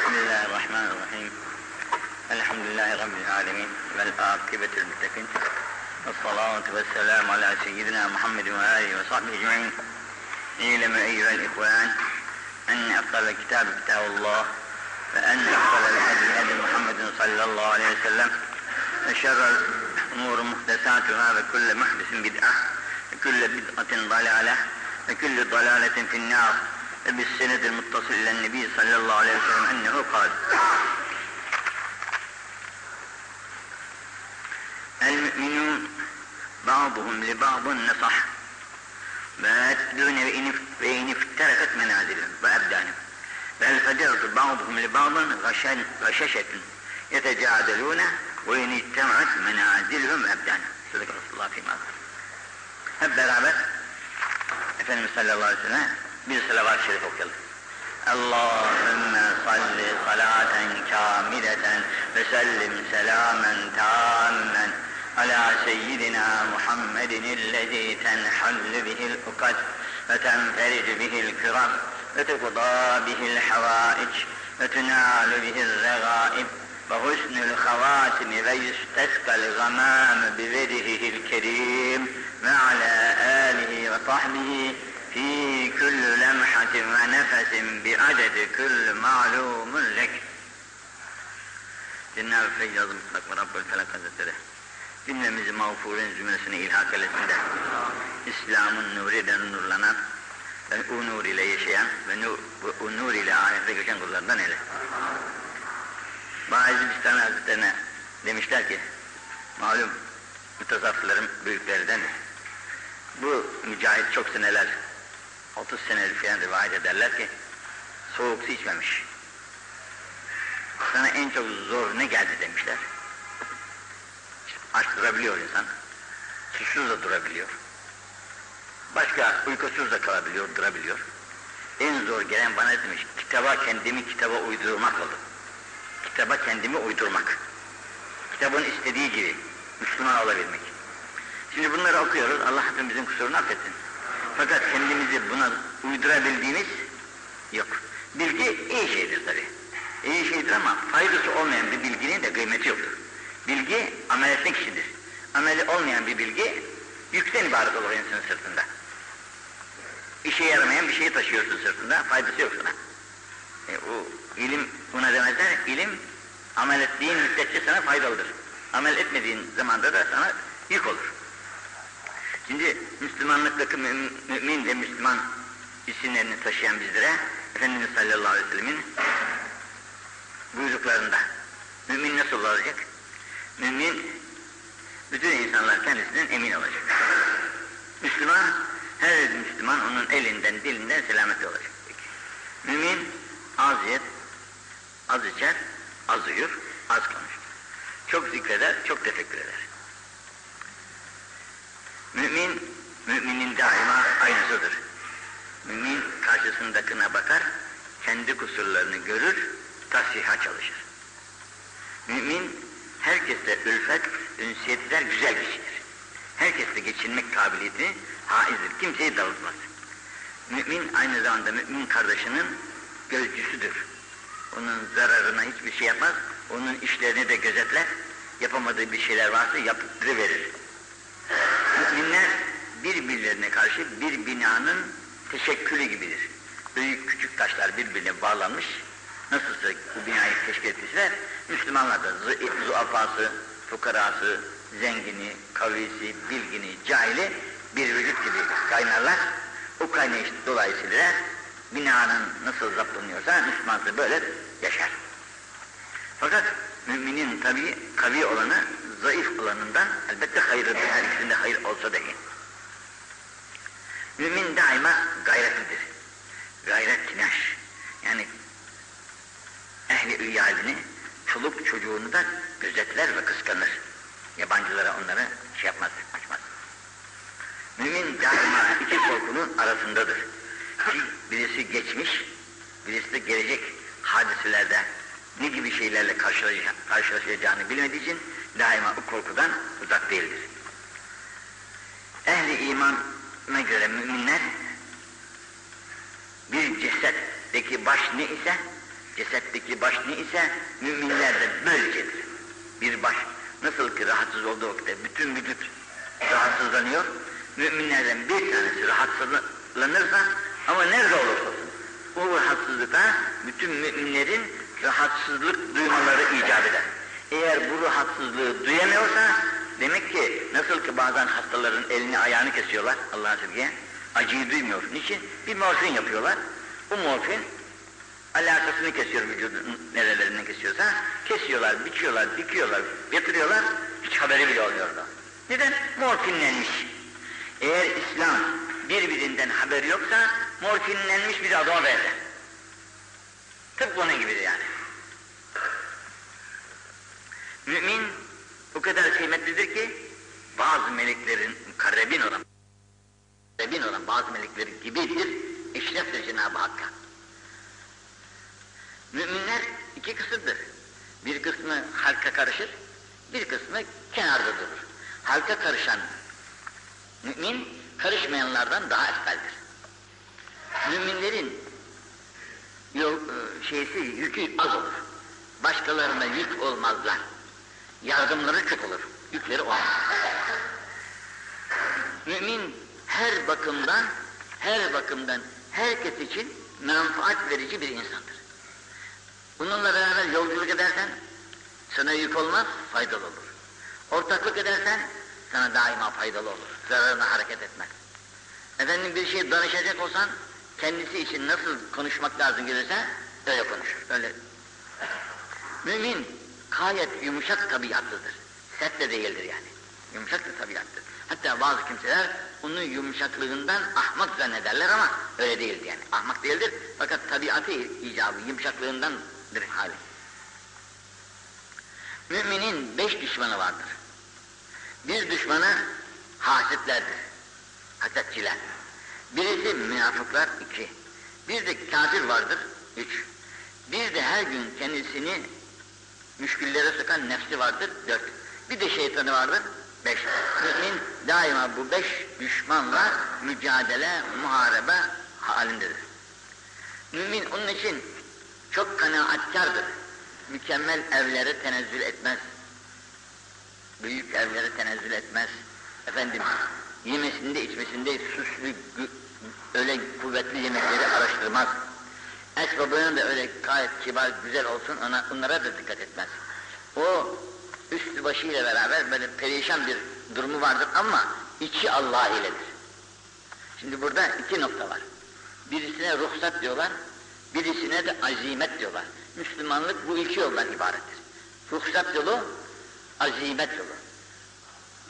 Bismillahirrahmanirrahim. Elhamdülillahi Rabbil alemin. Vel akibetul müttekin. والصلاة والسلام على سيدنا محمد وآله وصحبه أجمعين اعلموا أيها الإخوان أن أفضل الكتاب كتاب الله وأن أفضل الهدي هدي محمد صلى الله عليه وسلم وشر الأمور محدثاتها وكل محدث بدعة وكل بدعة ضلالة وكل ضلالة في النار بالسند المتصل إلى النبي صلى الله عليه وسلم أنه قال المؤمنون بعضهم لبعض نصح. ويتلون وإن افترقت منازلهم. وأبدانهم بل فجرت بعضهم لبعض غششة يتجادلون وإن اجتمعت منازلهم وأبدانهم صدق رسول الله فيما قال. hep beraber Efendimiz sallallahu aleyhi ve sellem bir salavat-ı. اللهم صل صلاة كاملة وسلم سلاما تاما على سيدنا محمد الذي تنحل به الأقد وتنفرج به الكرم وتقضى به الحوائج وتنال به الرغائب وحسن الخواتم ويستسقى الغمام بوجهه الكريم وعلى آله وصحبه ve ve fi kulli lemhatin ve nefesin bi adedi kulli ma'lumun lek. Cenab-ı Feyyaz Mutlak ve Rabbül Felak Hazretleri cümlemizi mağfurun zümresine ilhak eylesin de İslam'ın nuruyla nurlanan ve o nur ile yaşayan ve nur, o nur ile ahirete göçen kullarından eyle. Bazı Bistami Hazretlerine demişler ki malum mütezafların büyükleridendir. Bu mücahit çok seneler 30 senedir falan rivayet ederler ki soğuk su içmemiş. Sana en çok zor ne geldi demişler. Aç durabiliyor insan. Susuz da durabiliyor. Başka uykusuz da kalabiliyor, durabiliyor. En zor gelen bana demiş, kitaba kendimi kitaba uydurmak oldu. Kitaba kendimi uydurmak. Kitabın istediği gibi Müslüman olabilmek. Şimdi bunları okuyoruz, Allah hepimizin kusurunu affetsin. Fakat kendimizi buna uydurabildiğimiz yok. Bilgi iyi şeydir tabi. İyi şeydir ama faydası olmayan bir bilginin de kıymeti yoktur. Bilgi amel etmek içindir. Ameli olmayan bir bilgi yükten ibaret olur insanın sırtında. İşe yaramayan bir şeyi taşıyorsun sırtında, faydası yok sana. E, o ilim buna demezler, ilim amel ettiğin müddetçe sana faydalıdır. Amel etmediğin zamanda da sana yük olur. Şimdi Müslümanlıktaki mümin, mümin ve Müslüman isimlerini taşıyan bizlere Efendimiz sallallahu aleyhi ve sellemin buyruklarında mümin nasıl olacak? Mümin bütün insanlar kendisinden emin olacak. Müslüman her Müslüman onun elinden dilinden selamet olacak. Mümin az yer, az içer, az uyur, az konuşur. Çok zikreder, çok tefekkür eder. Mümin, müminin daima aynısıdır. Mümin karşısındakine bakar, kendi kusurlarını görür, tasiha çalışır. Mümin, herkesle ülfet, ünsiyetler güzel bir şeydir. Herkesle geçinmek kabiliyeti haizdir, kimseyi dağıtmaz. Mümin aynı zamanda mümin kardeşinin gözcüsüdür. Onun zararına hiçbir şey yapmaz, onun işlerini de gözetler, yapamadığı bir şeyler varsa yaptırıverir. Müminler birbirlerine karşı bir binanın teşekkülü gibidir. Büyük küçük taşlar birbirine bağlanmış, nasılsa bu binayı teşkil etmişler, Müslümanlar da zuafası, fukarası, zengini, kavisi, bilgini, cahili bir vücut gibi kaynarlar. O kaynayış dolayısıyla binanın nasıl zaptlanıyorsa Müslüman da böyle yaşar. Fakat müminin tabi kavi olanı zayıf olanından elbette hayırlıdır. Her ikisinde hayır olsa dahi. Mümin daima gayretlidir. Gayret tinaş. Yani ehli iyalini, çoluk çocuğunu da gözetler ve kıskanır. Yabancılara onları şey yapmaz, açmaz. Mümin daima iki korkunun arasındadır. Ki birisi geçmiş, birisi de gelecek hadiselerde ne gibi şeylerle karşılaşacağını bilmediği için daima o korkudan uzak değildir. Ehli imana göre müminler bir cesetteki baş ne ise, cesetteki baş ne ise müminler de böylecedir. Bir baş nasıl ki rahatsız olduğu vakitte bütün vücut rahatsızlanıyor, müminlerden bir tanesi rahatsızlanırsa ama nerede olursa olsun o rahatsızlıkta bütün müminlerin rahatsızlık duymaları icap eder. Eğer bu rahatsızlığı duyamıyorsa demek ki nasıl ki bazen hastaların elini ayağını kesiyorlar Allah'a sevgiye acıyı duymuyor. Niçin? Bir morfin yapıyorlar. Bu morfin alakasını kesiyor vücudun nerelerinden kesiyorsa kesiyorlar, biçiyorlar, dikiyorlar, getiriyorlar hiç haberi bile olmuyor da. Neden? Morfinlenmiş. Eğer İslam birbirinden haberi yoksa morfinlenmiş bir adama benzer. Tıpkı onun gibidir yani. Mümin o kadar kıymetlidir ki bazı meleklerin karrebin olan karrebin olan bazı melekler gibidir eşreftir Cenab-ı Hakk'a. Müminler iki kısımdır. Bir kısmı halka karışır, bir kısmı kenarda durur. Halka karışan mümin karışmayanlardan daha esfeldir. Müminlerin yol, şeysi, yükü az olur. Başkalarına yük olmazlar. Yardımları çok olur, yükleri olmaz. Mümin her bakımdan, her bakımdan herkes için menfaat verici bir insandır. Bununla beraber yolculuk edersen sana yük olmaz, faydalı olur. Ortaklık edersen sana daima faydalı olur. Zararına hareket etmez. Efendim bir şey danışacak olsan kendisi için nasıl konuşmak lazım gelirse öyle konuşur. Öyle. Mümin gayet yumuşak tabiatlıdır. Sert de değildir yani. Yumuşak da tabiattır. Hatta bazı kimseler onun yumuşaklığından ahmak zannederler ama öyle değildir yani. Ahmak değildir fakat tabiatı icabı yumuşaklığındandır hali. Müminin beş düşmanı vardır. Bir düşmanı hasitlerdir. Hasetçiler. Birisi münafıklar iki. Bir de kafir vardır üç. Bir de her gün kendisini müşküllere sokan nefsi vardır dört. Bir de şeytanı vardır beş. Mümin daima bu beş düşmanla mücadele, muharebe halindedir. Mümin onun için çok kanaatkardır. Mükemmel evlere tenezzül etmez. Büyük evlere tenezzül etmez. Efendim yemesinde içmesinde süslü öyle kuvvetli yemekleri araştırmaz. Esbabının da öyle gayet kibar, güzel olsun ona, onlara da dikkat etmez. O üstü başıyla beraber böyle perişan bir durumu vardır ama içi Allah iledir. Şimdi burada iki nokta var. Birisine ruhsat diyorlar, birisine de azimet diyorlar. Müslümanlık bu iki yoldan ibarettir. Ruhsat yolu, azimet yolu.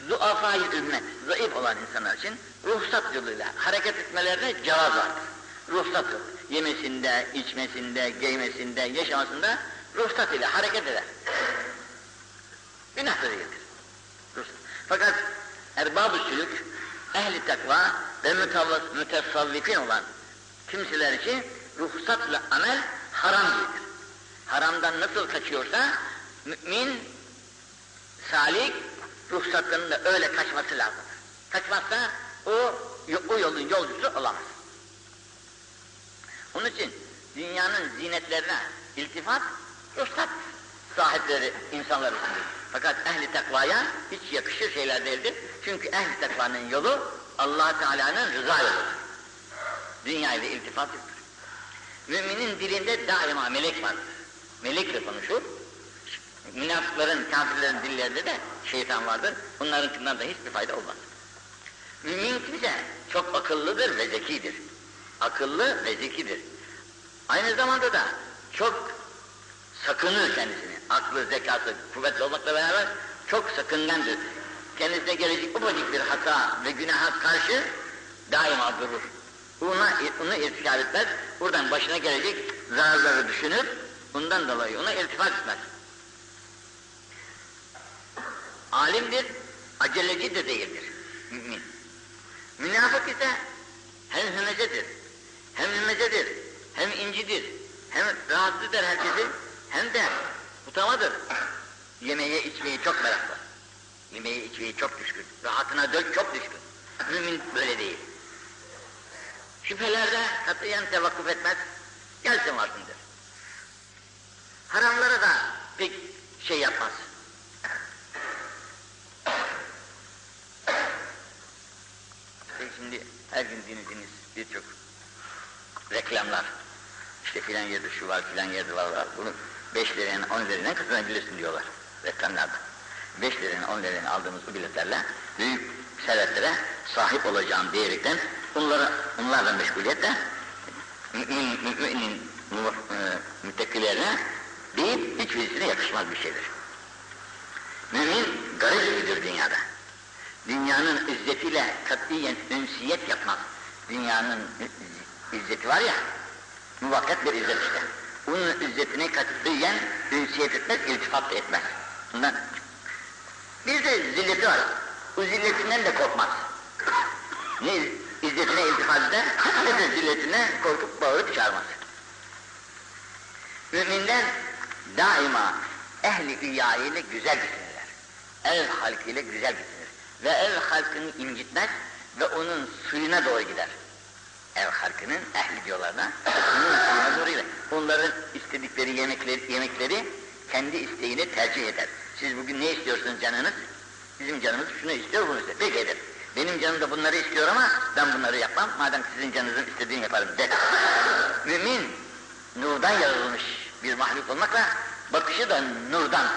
Zuafayı ümmet, zayıf olan insanlar için ruhsat yoluyla hareket etmelerine cevaz vardır. Ruhsat. Yemesinde, içmesinde, giymesinde, yaşamasında ruhsat ile hareket eder. Günah da değildir. Fakat erbab-ı sülük, ehli takva ve mütesavvifin olan kimseler için ruhsatla amel haram değildir. Haramdan nasıl kaçıyorsa mümin, salik ruhsatının da öyle kaçması lazım. Kaçmazsa o, o yolun yolcusu olamaz. Onun için dünyanın zinetlerine iltifat, ruhsat sahipleri insanlar içindir. Fakat ehli takvaya hiç yakışır şeyler değildir. Çünkü ehli takvanın yolu allah Teala'nın rıza yoludur. Dünya ile iltifat yoktur. Müminin dilinde daima melek vardır. Melekle konuşur. Münafıkların, kafirlerin dillerinde de şeytan vardır. Bunlarınkinden de hiçbir fayda olmaz. Mümin kimse çok akıllıdır ve zekidir. Akıllı ve zekidir. Aynı zamanda da çok sakınır kendisini. Aklı, zekası kuvvetli olmakla beraber çok sakıngandır. Kendisine gelecek ufacık bir hata ve günaha karşı daima durur. Ona, onu irtikap etmez. Buradan başına gelecek zararları düşünür. Bundan dolayı ona iltifat etmez. Alimdir, aceleci de değildir mümin. Münafık ise hem hümezedir, hem hümezedir, hem incidir, hem rahatsız eder herkesi, hem de utamadır. Yemeğe içmeye çok meraklı. Yemeğe içmeye çok düşkün. Rahatına dök çok düşkün. Mümin böyle değil. Şüphelerde katiyen tevakkuf etmez, gelsin varsındır. Haramlara da pek şey yapmaz. Şimdi her gün dinlediğiniz birçok reklamlar, işte filan yerde şu var, filan yerde var, var. Bunu beş liranın, on liranın kazanabilirsin diyorlar reklamlarda. Beş liranın, on liranın aldığımız bu biletlerle büyük servetlere sahip olacağım diyerekten bunları, bunlarla meşguliyetle mümin, müminin e, müttekilerine deyip hiçbirisine yakışmaz bir şeydir. Mümin garip gibidir dünyada. Dünyanın izzetiyle katiyen ünsiyet yapmaz. Dünyanın izzeti var ya, muvakkat bir izzet işte. Bunun izzetine katiyen ünsiyet etmez, iltifat etmez. Bundan. Bir de zilleti var. O zilletinden de korkmaz. Ne izzetine iltifat eder, ne de zilletine korkup bağırıp çağırmaz. Müminler daima ehli ile güzel geçinirler. Ev halkıyla güzel geçinir. Ve ev halkını incitmez ve onun suyuna doğru gider. Ev halkının ehli diyorlar gider. Onların istedikleri yemekleri, yemekleri kendi isteğini tercih eder. Siz bugün ne istiyorsunuz canınız? Bizim canımız şunu istiyor, bunu istiyor. Peki eder. Benim canım da bunları istiyor ama ben bunları yapmam. Madem sizin canınızın istediğini yaparım der. Mümin nurdan yaratılmış bir mahluk olmakla bakışı da nurdan.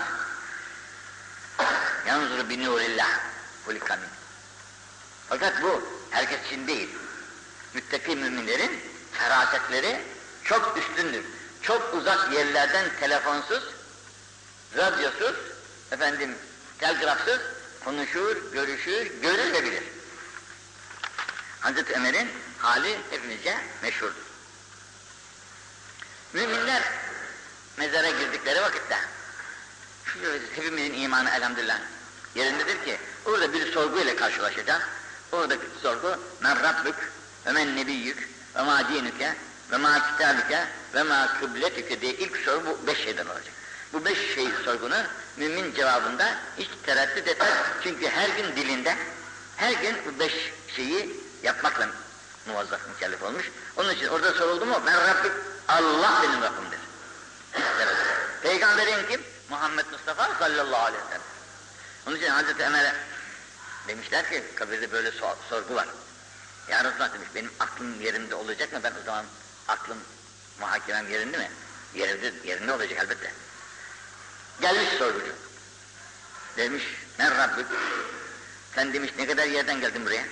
Yanzuru bi nurillah. Fakat bu herkes için değil. Müttaki müminlerin ferasetleri çok üstündür. Çok uzak yerlerden telefonsuz, radyosuz, efendim telgrafsız konuşur, görüşür, görür ve bilir. Hazreti Ömer'in hali hepimizce meşhurdur. Müminler mezara girdikleri vakitte şu hepimizin imanı elhamdülillah yerindedir ki orada bir sorgu ile karşılaşacak. Oradaki sorgu men rabbük ve men nebiyyük ve ma dinüke ve ma kitabüke ve ma kıbletüke diye ilk soru bu beş şeyden olacak. Bu beş şey sorgunun mümin cevabında hiç tereddüt etmez. Çünkü her gün dilinde, her gün bu beş şeyi yapmakla muvazzaf mükellef olmuş. Onun için orada soruldu mu ben Rabbim, Allah benim Rabbimdir. Peygamberin kim? Muhammed Mustafa sallallahu aleyhi ve sellem. Onun için Hazreti Ömer'e demişler ki kabirde böyle sor, sorgu var. Ya Resulullah demiş benim aklım yerimde olacak mı? Ben o zaman aklım muhakemem yerinde mi? Yerinde, yerinde olacak elbette. Gelmiş sorgucu. Demiş, ben Rabbim. Sen demiş ne kadar yerden geldin buraya?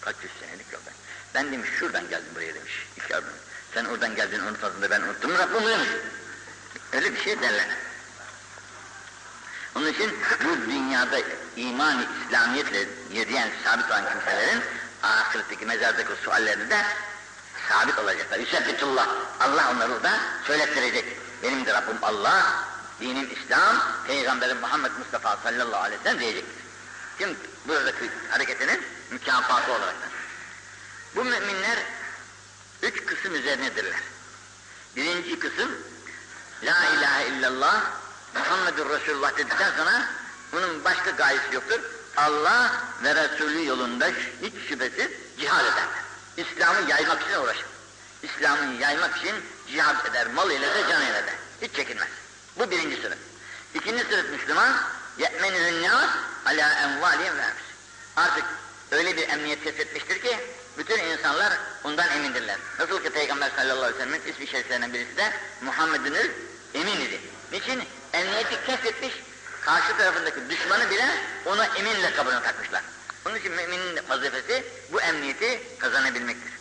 Kaç yüz senelik yoldan. Ben demiş şuradan geldim buraya demiş. İki adım. Sen oradan geldin unutmadın da ben unuttum Rabbim demiş. Öyle bir şey derler. Onun için bu dünyada iman-ı İslamiyetle yediyen sabit olan kimselerin ahiretteki mezardaki suallerinde de sabit olacaklar. Yüsebbitullah. Allah onları da söylettirecek. Benim de Rabbim Allah, dinim İslam, Peygamberim Muhammed Mustafa sallallahu aleyhi ve sellem diyecektir. Kim buradaki hareketinin mükafatı olaraktan. Bu müminler üç kısım üzerinedirler. Birinci kısım La ilahe illallah Muhammedur Resulullah dedikten sonra bunun başka gayesi yoktur. Allah ve Resulü yolunda hiç şüphesiz cihad ederler. İslam'ı yaymak için uğraşır. İslam'ı yaymak için cihad eder, mal ile de can ile de. Hiç çekinmez. Bu birinci sınıf. İkinci sınıf Müslüman, ye'menühün nâs alâ envâlihim ve Artık öyle bir emniyet kesbetmiştir ki, bütün insanlar ondan emindirler. Nasıl ki Peygamber sallallahu aleyhi ve sellem'in ismi şeriflerinden birisi de Muhammed'in emin idi. Niçin? Emniyeti kesbetmiş, karşı tarafındaki düşmanı bile ona eminle kabına takmışlar. Onun için müminin vazifesi bu emniyeti kazanabilmektir.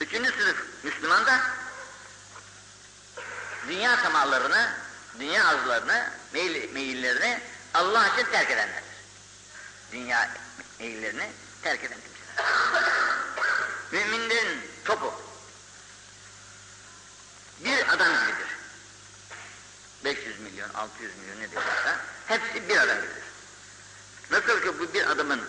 Üçüncü sınıf Müslüman da dünya tamalarını, dünya arzularını, meyil, meyillerini Allah için terk edenlerdir. Dünya meyillerini terk eden kimseler. Müminlerin topu bir adam gibidir. 500 milyon, 600 milyon ne diyorlarsa hepsi bir adam gibidir. Nasıl ki bu bir adamın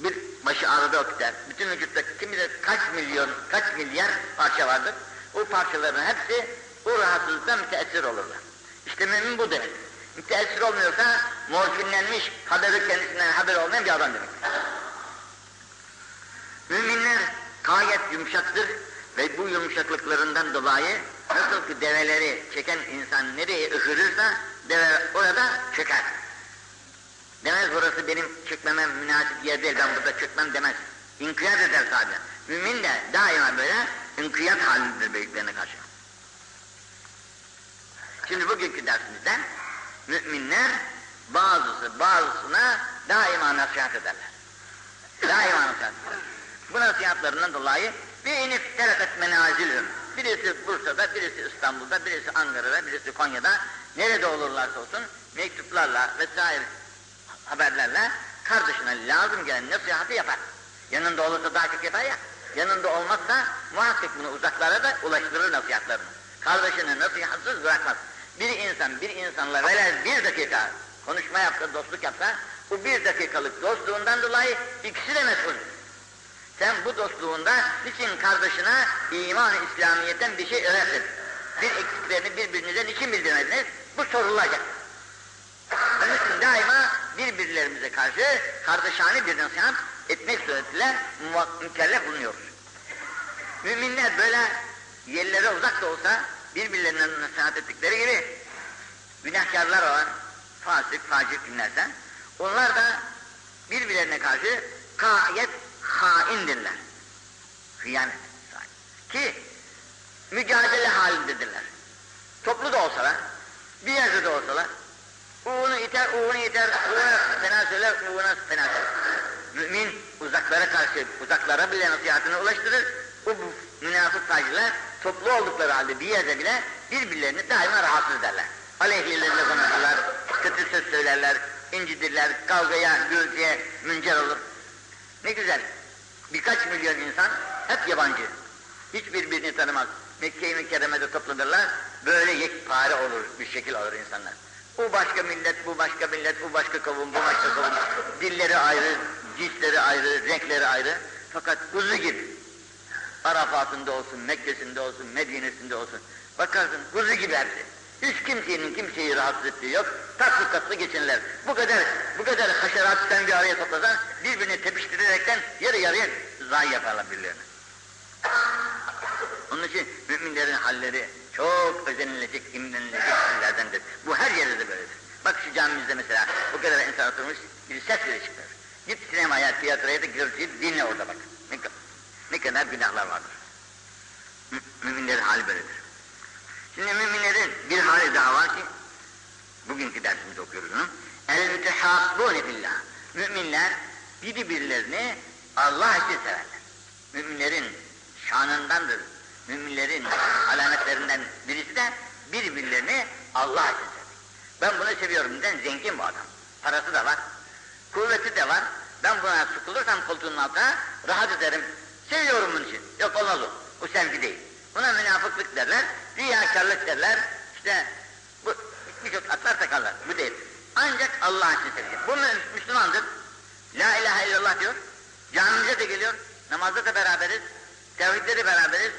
bir başı ağrıda vakitte, bütün vücutta kim bilir kaç milyon, kaç milyar parça vardır. O parçaların hepsi o rahatsızlıktan müteessir olurlar. İşte mümin bu demek. Müteessir olmuyorsa morfinlenmiş, haberi kendisinden haber olmayan bir adam demek. Müminler gayet yumuşaktır ve bu yumuşaklıklarından dolayı nasıl ki develeri çeken insan nereye ıhırırsa deve orada çöker. Demez burası benim çökmeme münasip yer değil, ben burada çökmem demez. İnkiyat eder sadece. Mümin de daima böyle inkiyat halindedir büyüklerine karşı. Şimdi bugünkü dersimizde müminler bazısı bazısına daima nasihat ederler. Daima nasihat ederler. Bu nasihatlarından dolayı bir inip terakat menazilüm. Birisi Bursa'da, birisi İstanbul'da, birisi Ankara'da, birisi Konya'da, nerede olurlarsa olsun mektuplarla vesaire haberlerle kardeşine lazım gelen nasihatı yapar. Yanında olursa daha çok yapar ya, yanında olmazsa muhakkak bunu uzaklara da ulaştırır nasihatlarını. Kardeşini nasihatsız bırakmaz. Bir insan bir insanla velev bir dakika konuşma yapsa, dostluk yapsa, bu bir dakikalık dostluğundan dolayı ikisi de mesul. Sen bu dostluğunda niçin kardeşine iman-ı İslamiyet'ten bir şey öğretin? Bir eksiklerini birbirinize niçin bildirmediniz? Bu sorulacak. Onun için daima birbirlerimize karşı kardeşane bir nasihat etmek suretiyle mükellef bulunuyoruz. Müminler böyle yerlere uzak da olsa birbirlerine nasihat ettikleri gibi günahkarlar olan fasık, facir kimlerse onlar da birbirlerine karşı gayet haindirler. Hıyanet. Ki mücadele halindedirler. Toplu da olsalar, bir yerde de olsalar, uğunu iter, uğunu iter, uğuna fena söyler, uğuna fena söyler. Mümin uzaklara karşı, uzaklara bile nasihatini ulaştırır. Bu münafık tacirler toplu oldukları halde bir yerde bile birbirlerini daima rahatsız ederler. Aleyhlerine konuşurlar, kötü söz söylerler, incidirler, kavgaya, gürültüye müncer olur. Ne güzel, birkaç milyon insan hep yabancı. Hiç birbirini tanımaz. Mekke-i Mükerreme'de toplanırlar, böyle yekpare olur, bir şekil alır insanlar. Bu başka millet, bu başka millet, bu başka kavim, bu başka kavim. Dilleri ayrı, cinsleri ayrı, renkleri ayrı. Fakat kuzu gibi. Arafat'ında olsun, Mekke'sinde olsun, Medine'sinde olsun. Bakarsın kuzu gibi hepsi. Hiç kimsenin kimseyi rahatsız ettiği yok. Tatlı tatlı geçinirler. Bu kadar, bu kadar haşerattan bir araya toplasan birbirini tepiştirerekten yarı yarıya zayi yaparlar birilerini. Onun için müminlerin halleri çok özenilecek, imrenilecek hallerdendir. Bu her yerde de böyledir. Bak şu camimizde mesela bu kadar insan oturmuş, bir ses bile çıkmıyor. Git sinemaya, tiyatroya da gürültüyü dinle orada bak. Ne, ne kadar günahlar vardır. Mü, müminlerin hali böyledir. Şimdi müminlerin bir hali daha var ki, bugünkü dersimizde okuyoruz onu. El mütehabbûne fillah. Müminler birbirlerini Allah için severler. Müminlerin şanındandır. Müminlerin alametlerinden birisi de birbirlerini Allah için. Ben bunu seviyorum. Neden? Zengin bu adam. Parası da var. Kuvveti de var. Ben buna sıkılırsam koltuğunun altına rahat ederim. Seviyorum bunun için. Yok olmaz o. O sevgi değil. Buna münafıklık derler. Riyakarlık derler. İşte bu birçok atlar takarlar. Bu değil. Ancak Allah için sevgi. Bu Müslümandır. La ilahe illallah diyor. Camimize de geliyor. Namazda da beraberiz. Tevhidde de beraberiz.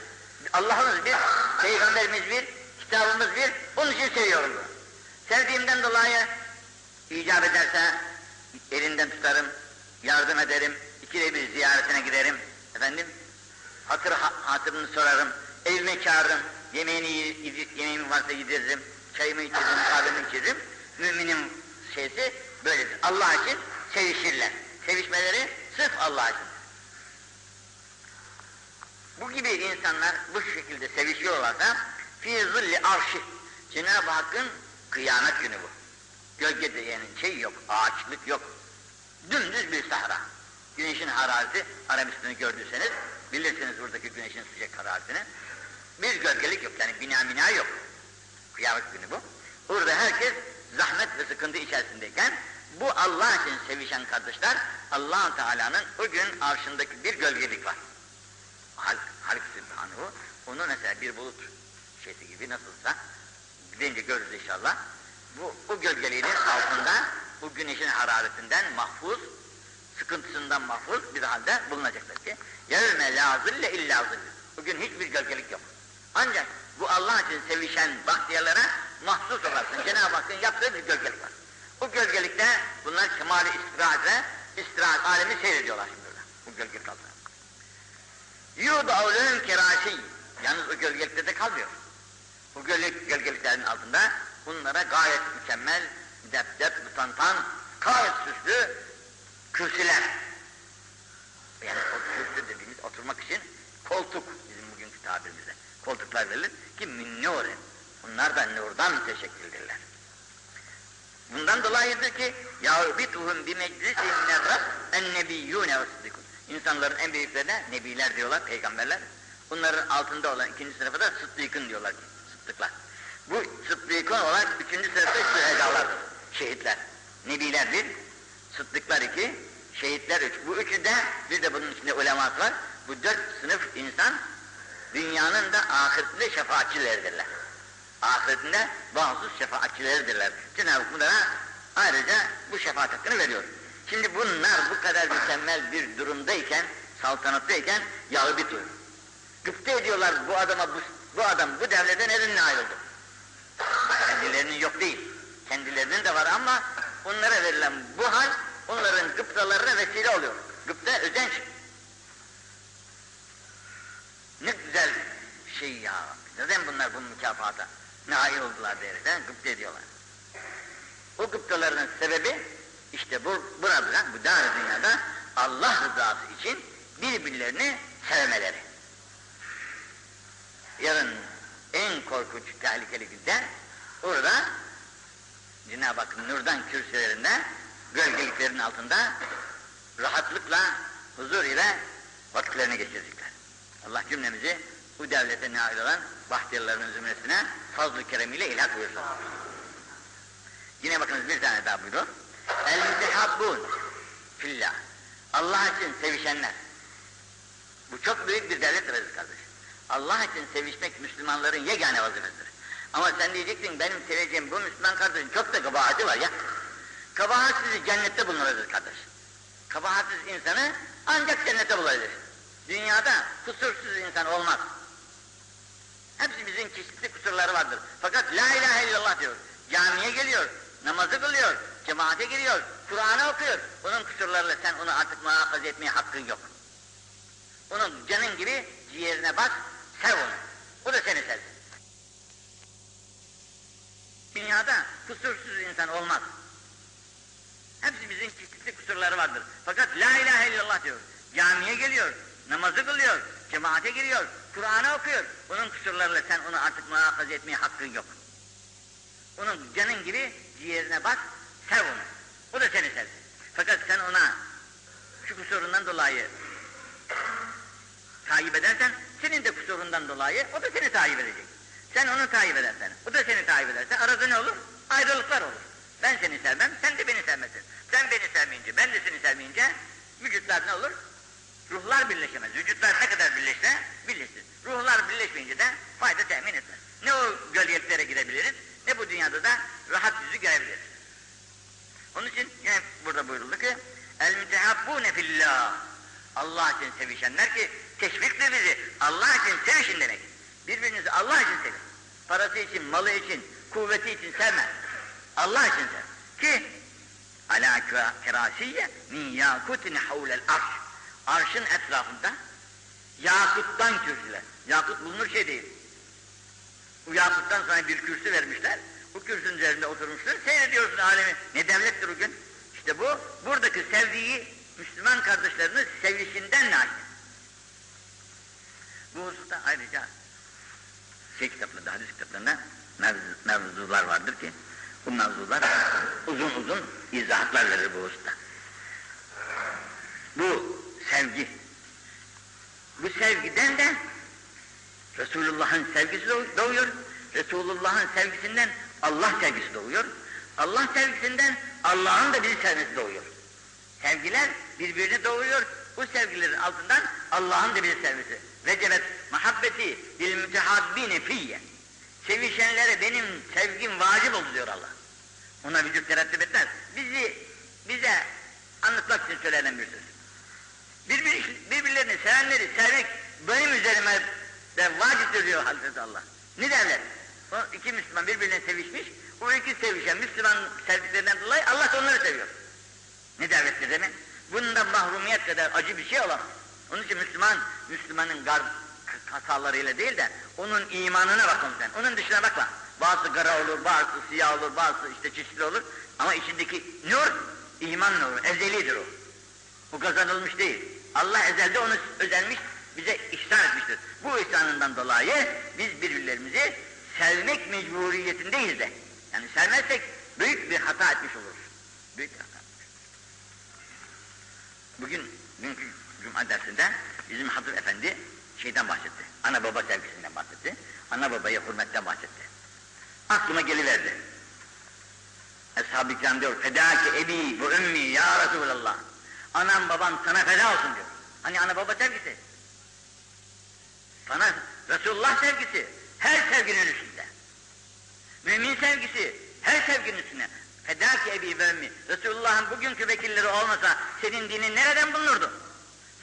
Allah'ımız bir, Peygamberimiz bir, kitabımız bir. Onun için seviyorum bunu. Sevdiğimden dolayı icap ederse elinden tutarım, yardım ederim, ikide bir ziyaretine giderim. Efendim, hatır hatırını sorarım, evime çağırırım, yemeğini yemeğimi varsa yediririm, çayımı içiririm, kahvemi içiririm. Müminin şeysi böyledir. Allah için sevişirler. Sevişmeleri sırf Allah için. Bu gibi insanlar bu şekilde sevişiyorlarsa fi zilli arşi Cenab-ı Hakk'ın kıyamet günü bu. Gölge diyenin şey yok, ağaçlık yok. Dümdüz bir sahra. Güneşin harareti, Arabistan'ı gördüyseniz bilirsiniz buradaki güneşin sıcak hararetini. Bir gölgelik yok yani bina bina yok. Kıyamet günü bu. Burada herkes zahmet ve sıkıntı içerisindeyken bu Allah için sevişen kardeşler allah Teala'nın o gün arşındaki bir gölgelik var. Halk, Halik Sübhanehu onu mesela bir bulut şeysi gibi nasılsa gidince görürüz inşallah. Bu, o gölgeliğinin altında bu güneşin hararetinden mahfuz, sıkıntısından mahfuz bir halde bulunacaklar ki yevme la zille illa zille. Bugün hiçbir gölgelik yok. Ancak bu Allah için sevişen bahtiyarlara mahsus olarsın. Cenab-ı Hakk'ın yaptığı bir gölgelik var. O gölgelikte bunlar kemali istirahat ve istirahat alemi seyrediyorlar şimdi burada. Bu gölgelik altında. Yudavlün kirasi. Yalnız o gölgelikte de kalmıyor. Bu gölgelik, gölgeliklerin altında bunlara gayet mükemmel, müdebdep, mutantan, gayet süslü kürsüler. Yani o kürsü dediğimiz oturmak için koltuk bizim bugünkü tabirimizde. Koltuklar verilir ki minnorin. Bunlar da nurdan teşekküldürler. Bundan dolayıdır ki yavbituhum bi meclisin nerras en nebiyyûne ve sıddıkûn. İnsanların en büyüklerine nebiler diyorlar, peygamberler. Bunların altında olan ikinci sınıfa da sıddıkın diyorlar sıddıklar. Bu sıddıkın olan üçüncü sınıfta şühedalardır, şehitler. Nebiler bir, sıddıklar iki, şehitler üç. Bu üçü de, bir de bunun içinde uleması var. Bu dört sınıf insan dünyanın da ahiretinde şefaatçileridirler. Ahiretinde bağımsız şefaatçileridirler. Cenab-ı Hak bunlara ayrıca bu şefaat hakkını veriyor. Şimdi bunlar bu kadar mükemmel bir durumdayken, saltanattayken bir tur. Gıpta ediyorlar bu adama, bu, bu adam bu devlete neden ayrıldı? Kendilerinin yok değil. Kendilerinin de var ama onlara verilen bu hal onların gıptalarına vesile oluyor. Gıpta özenç. Ne güzel şey ya. Neden bunlar bu mükafata nail oldular derken gıpta ediyorlar. O gıptalarının sebebi işte bu burada, bu dar dünyada Allah rızası için birbirlerini sevmeleri. Yarın en korkunç, tehlikeli günde orada Cenab-ı Hakk'ın nurdan kürsülerinde gölgeliklerin altında rahatlıkla, huzur ile vakitlerini geçirecekler. Allah cümlemizi bu devlete nail olan bahtiyarların zümresine fazl-ı keremiyle ilhak buyursun. Yine bakınız bir tane daha buyuruyor. El mütehabbun fillah. Allah için sevişenler. Bu çok büyük bir devlet aziz kardeş. Allah için sevişmek Müslümanların yegane vazifesidir. Ama sen diyeceksin benim seveceğim bu Müslüman kardeşin çok da kabahati var ya. Kabahatsiz cennette bulunur kardeş. Kabahatsiz insanı ancak cennette bulabilir. Dünyada kusursuz insan olmaz. Hepsimizin çeşitli kusurları vardır. Fakat la ilahe illallah diyor. Camiye geliyor, namazı kılıyor, cemaate giriyor, Kur'an'ı okuyor. Onun kusurlarıyla sen onu artık muhafaza etmeye hakkın yok. Onun canın gibi ciğerine bak, sev onu. O da seni sevsin. Dünyada kusursuz insan olmaz. Hepsimizin çeşitli kusurları vardır. Fakat la ilahe illallah diyor. Camiye geliyor, namazı kılıyor, cemaate giriyor, Kur'an'ı okuyor. Bunun kusurlarıyla sen onu artık muhafaza etmeye hakkın yok. Onun canın gibi ciğerine bak, sev onu. O da seni sevsin. Fakat sen ona şu kusurundan dolayı takip edersen, senin de kusurundan dolayı o da seni takip edecek. Sen onu takip edersen, o da seni takip ederse arada ne olur? Ayrılıklar olur. Ben seni sevmem, sen de beni sevmezsin. Sen beni sevmeyince, ben de seni sevmeyince vücutlar ne olur? Ruhlar birleşemez. Vücutlar ne kadar birleşse birleşsin. Ruhlar birleşmeyince de fayda temin etmez. Ne o gölgeliklere girebiliriz, ne bu dünyada da rahat yüzü görebiliriz. Onun için yine burada buyuruldu ki el mütehabbune fillah Allah için sevişenler ki teşviktir bizi. Allah için sevişin demek. Birbirinizi Allah için sevin. Parası için, malı için, kuvveti için sevme. Allah için sev. Ki ala kerasiye min yakutin havlel arş. Arşın etrafında yakuttan kürsüler. Yakut bulunur şey değil. Bu yakuttan sonra bir kürsü vermişler. Bu kürsünün üzerinde oturmuşlar. Seyrediyorsun alemi. Ne devlettir o gün? İşte bu, buradaki sevdiği Müslüman kardeşlerinin sevişinden naşit. Bu hususta ayrıca şey kitaplarında, hadis kitaplarında mevzu, mevzular vardır ki bu mevzular uzun uzun izahatlar verir bu hususta. Bu sevgi. Bu sevgiden de Resulullah'ın sevgisi doğuyor. Resulullah'ın sevgisinden Allah sevgisi doğuyor. Allah sevgisinden Allah'ın da bizi sevmesi doğuyor. Sevgiler birbirini doğuyor. Bu sevgilerin altından Allah'ın da bizi sevmesi. Vecebet muhabbeti bil mütehabbine fiyye. Sevişenlere benim sevgim vacip oldu diyor Allah. Ona vücut terettüp etmez. Bizi, bize anlatmak için söylenen bir söz. Birbir, birbirlerini sevenleri sevmek benim üzerime de vaciptir diyor Hazreti Allah. Ne derler? O iki Müslüman birbirine sevişmiş, o iki sevişen Müslüman sevdiklerinden dolayı Allah da onları seviyor. Ne devlettir değil mi? Bundan mahrumiyet kadar acı bir şey olamaz. Onun için Müslüman, Müslümanın gar hatalarıyla değil de onun imanına bakın sen. Onun dışına bakma. Bazısı kara olur, bazısı siyah olur, bazısı işte çeşitli olur. Ama içindeki nur, iman nuru, ezelidir o. Bu kazanılmış değil. Allah ezelde onu özelmiş, bize ihsan etmiştir. Bu ihsanından dolayı biz birbirlerimizi sevmek mecburiyetindeyiz de. Yani sevmezsek büyük bir hata etmiş oluruz. Büyük bir hata. Bugün, bugünkü Cuma dersinde bizim Hazır Efendi şeyden bahsetti. Ana baba sevgisinden bahsetti. Ana babaya hürmetten bahsetti. Aklıma geliverdi. Eshab-ı kiram diyor, fedâki ebi bu ümmi ya Resulallah. Anam babam sana feda olsun diyor. Hani ana baba sevgisi. Sana Resulullah sevgisi her sevginin üstünde. Mümin sevgisi her sevginin üstünde. Fedâki ebi ve ümmi. Resulullah'ın bugünkü vekilleri olmasa senin dinin nereden bulunurdu?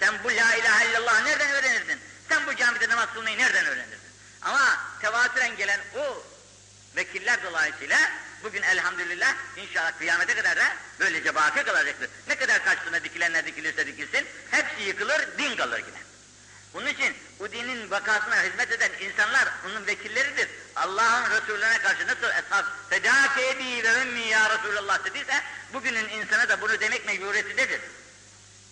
Sen bu la ilahe illallah nereden öğrenirdin? Sen bu camide namaz kılmayı nereden öğrenirdin? Ama tevatüren gelen o vekiller dolayısıyla bugün elhamdülillah inşallah kıyamete kadar da böylece baki kalacaktır. Ne kadar karşısına dikilenler dikilirse dikilsin hepsi yıkılır, din kalır yine. Bunun için bu dinin vakasına hizmet eden insanlar onun vekilleridir. Allah'ın Resulüne karşı nasıl eshab fedâke ebi ve ümmi ya Resulallah dediyse bugünün insana da bunu demek mecburiyetindedir.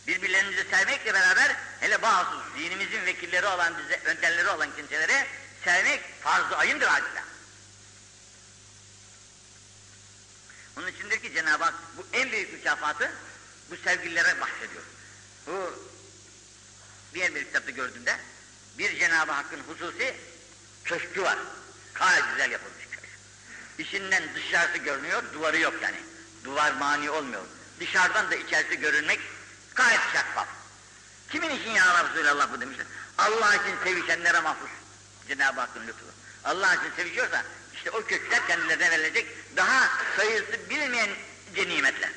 Birbirlerinizi sevmekle beraber hele bazı dinimizin vekilleri olan, bize önderleri olan kimseleri sevmek farz-ı ayındır adeta. Onun içindir ki Cenab-ı Hak bu en büyük mükafatı bu sevgililere bahsediyor. Bu diğer bir kitapta gördüğümde bir Cenab-ı Hakk'ın hususi köşkü var. Gayet güzel yapılmış köşk. İçinden dışarısı görünüyor, duvarı yok yani. Duvar mani olmuyor. Dışarıdan da içerisi görünmek gayet şeffaf. Kimin için ya Resulallah bu demişler. Allah için sevişenlere mahsus. Cenab-ı Hakk'ın lütfu. Allah için sevişiyorsa işte o kökler kendilerine verilecek daha sayısı bilmeyen nimetler.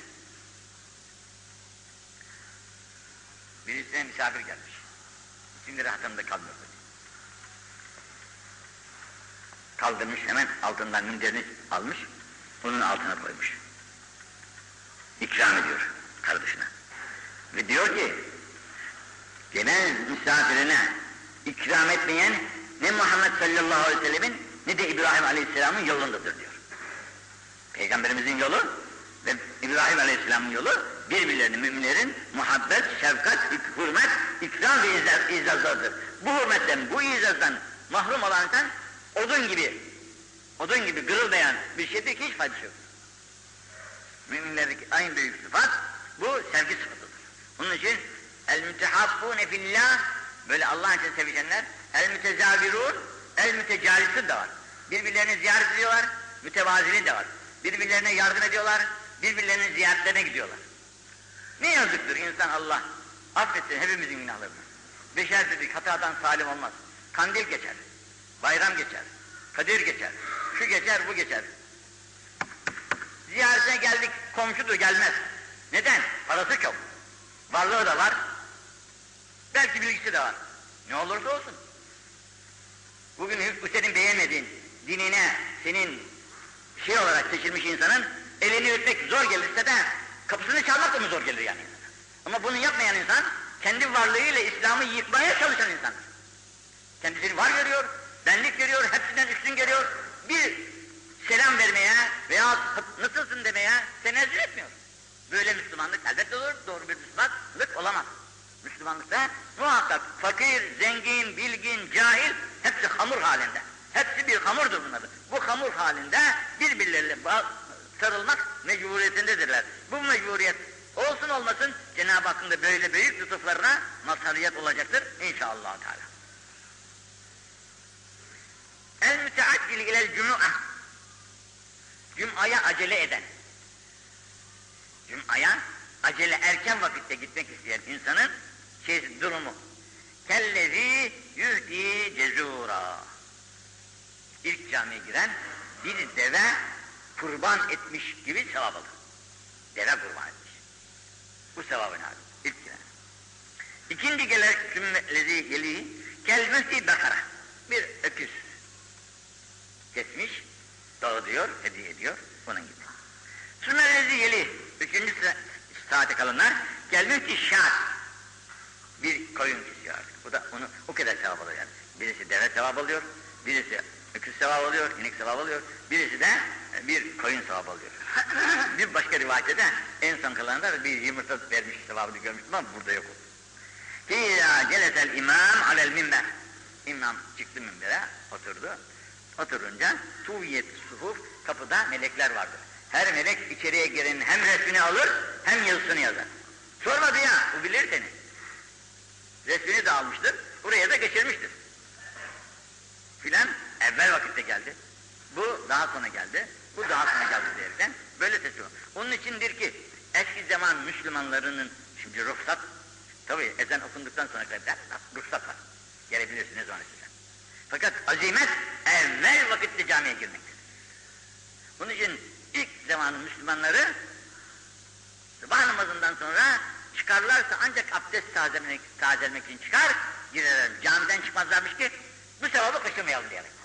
Birisine misafir gelmiş. Şimdi rahatımda kalmıyor. Kaldırmış hemen altından minderini almış, onun altına koymuş. İkram ediyor kardeşine. Ve diyor ki, gelen misafirine ikram etmeyen ne Muhammed sallallahu aleyhi ve sellemin ne de İbrahim aleyhisselamın yolundadır diyor. Peygamberimizin yolu ve İbrahim aleyhisselamın yolu birbirlerini müminlerin muhabbet, şefkat, hürmet, ikram ve izaz, izazlardır. Bu hürmetten, bu izazdan mahrum olan insan odun gibi, odun gibi gırıldayan bir şeyde hiç faydası yok. Müminlerdeki en büyük sıfat bu sevgi sıfatıdır. Onun için el mütehabbune fillah böyle Allah için sevişenler el mütezavvirun el mütecalisin de var. Birbirlerini ziyaret ediyorlar, mütevaziliğin de var. Birbirlerine yardım ediyorlar, birbirlerinin ziyaretlerine gidiyorlar. Ne yazıktır insan Allah affetsin hepimizin günahlarını. Beşer dedik hatadan salim olmaz. Kandil geçer, bayram geçer, Kadir geçer, şu geçer bu geçer. Ziyaretine geldik komşudur gelmez. Neden? Parası çok. Varlığı da var. Belki bilgisi de var. Ne olursa olsun. Bugün bu senin beğenmediğin dinine senin şey olarak seçilmiş insanın elini öpmek zor gelirse de kapısını çalmak da mı zor gelir yani? Ama bunu yapmayan insan kendi varlığıyla İslam'ı yıkmaya çalışan insandır. Kendisini var görüyor, benlik görüyor, hepsinden üstün görüyor. Bir selam vermeye veya nasılsın demeye tenezzül etmiyor. Böyle Müslümanlık elbette olur, doğru bir Müslümanlık olamaz. Müslümanlıkta muhakkak fakir, zengin, bilgin, cahil hepsi hamur halinde. Hepsi bir hamurdur bunlar. Bu hamur halinde birbirleriyle sarılmak mecburiyetindedirler. Bu mecburiyet olsun olmasın Cenab-ı Hakk'ın da böyle büyük lütuflarına mazhariyet olacaktır inşallah Teala. El müteaccil ilel cumu'a Cuma'ya acele eden Cuma'ya acele erken vakitte gitmek isteyen insanın şey, durumu kellezi yühdi cezura İlk camiye giren bir deve kurban etmiş gibi sevap alır. Deve kurban etmiş. Bu sevabın hali. İlk giren. İkinci gelen sümmellezi geliği kel mühti bakara. Bir öküz kesmiş, dağıtıyor, hediye ediyor, onun gibi. Sümmellezi geliği, üçüncü saate kalanlar gelmiş ki. Bir koyun kesiyor artık. Bu da onu o kadar sevap alıyor yani. Birisi deve sevap alıyor, birisi öküz sevap alıyor, inek sevap alıyor. Birisi de bir koyun sevap alıyor. <laughs> bir başka rivayette de en son kalanında bir yumurta vermiş sevabını görmüştüm ama burada yok o. Fîzâ celesel imam alel minber. İmam çıktı minbere, oturdu. Oturunca tuviyet suhuf kapıda melekler vardı. Her melek içeriye girenin hem resmini alır hem yazısını yazar. Sormadı ya, bu bilir seni. Resmini de almıştır, buraya da geçirmiştir. Filan evvel vakitte geldi. Bu daha sonra geldi. Bu daha sonra geldi diyerekten böyle teslim Onun içindir ki eski zaman Müslümanlarının şimdi ruhsat tabi ezan okunduktan sonra kadar ruhsat var. Gelebilirsiniz ne zaman istersen. Fakat azimet evvel vakitte camiye girmektir. Bunun için ilk zamanın Müslümanları sabah namazından sonra çıkarlarsa ancak abdest tazelemek, tazelemek için çıkar, girerler. Camiden çıkmazlarmış ki bu sevabı kaçırmayalım diyerek.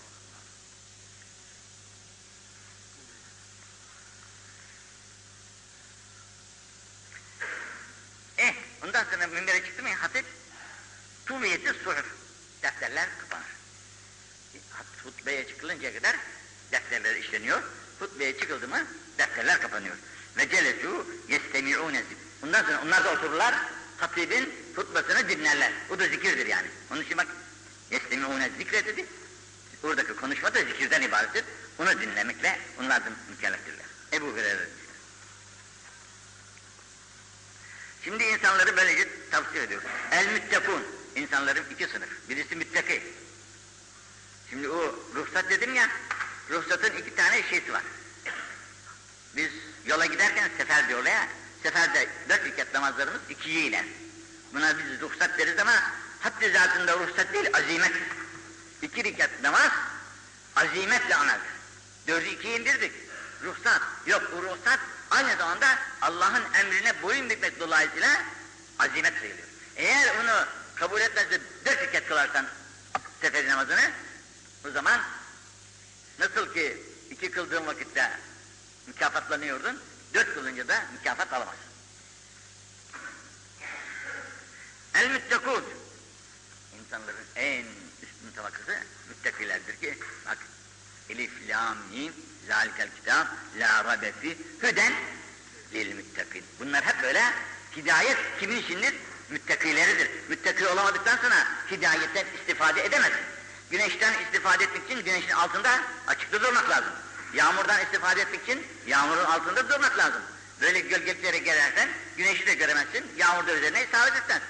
Ondan sonra minbere çıktı mı hatip, tuviyeti suhuf, defterler kapanır. hutbeye çıkılıncaya kadar defterler işleniyor. Hutbeye çıkıldı mı defterler kapanıyor. Ve celesu yestemi'ûne Bundan sonra onlar da otururlar, hatibin hutbasını dinlerler. Bu da zikirdir yani. Onun için bak, yestemi'ûne zikre dedi. Buradaki konuşma da zikirden ibarettir. Onu dinlemekle onlar da mükelleftirler. Ebu Hureyre Şimdi insanları böylece tavsiye ediyor. El müttekun. İnsanların iki sınıf. Birisi müttaki. Şimdi o ruhsat dedim ya, ruhsatın iki tane şeysi var. Biz yola giderken sefer diyorlar ya, seferde dört rekat namazlarımız ikiye iner. Buna biz ruhsat deriz ama haddi zatında ruhsat değil, azimet. İki rekat namaz, azimetle anardır. Dördü ikiye indirdik. Ruhsat, yok bu ruhsat aynı zamanda Allah'ın emrine boyun bükmek dolayısıyla azimet sayılıyor. Eğer onu kabul etmezse dört rekat kılarsan sefer namazını, o zaman nasıl ki iki kıldığın vakitte mükafatlanıyordun, dört kılınca da mükafat alamazsın. El müttekûn. İnsanların en üstün tabakası müttakilerdir ki, bak, Elif, Lam, Mim, Zalikel kitap, La rabeti, Hüden, lil müttakin. Bunlar hep böyle hidayet kimin içindir? Müttakileridir. Müttaki olamadıktan sonra hidayetten istifade edemezsin. Güneşten istifade etmek için güneşin altında açıkta durmak lazım. Yağmurdan istifade etmek için yağmurun altında durmak lazım. Böyle gölgelere gelersen güneşi de göremezsin, yağmur da üzerine isabet etmez.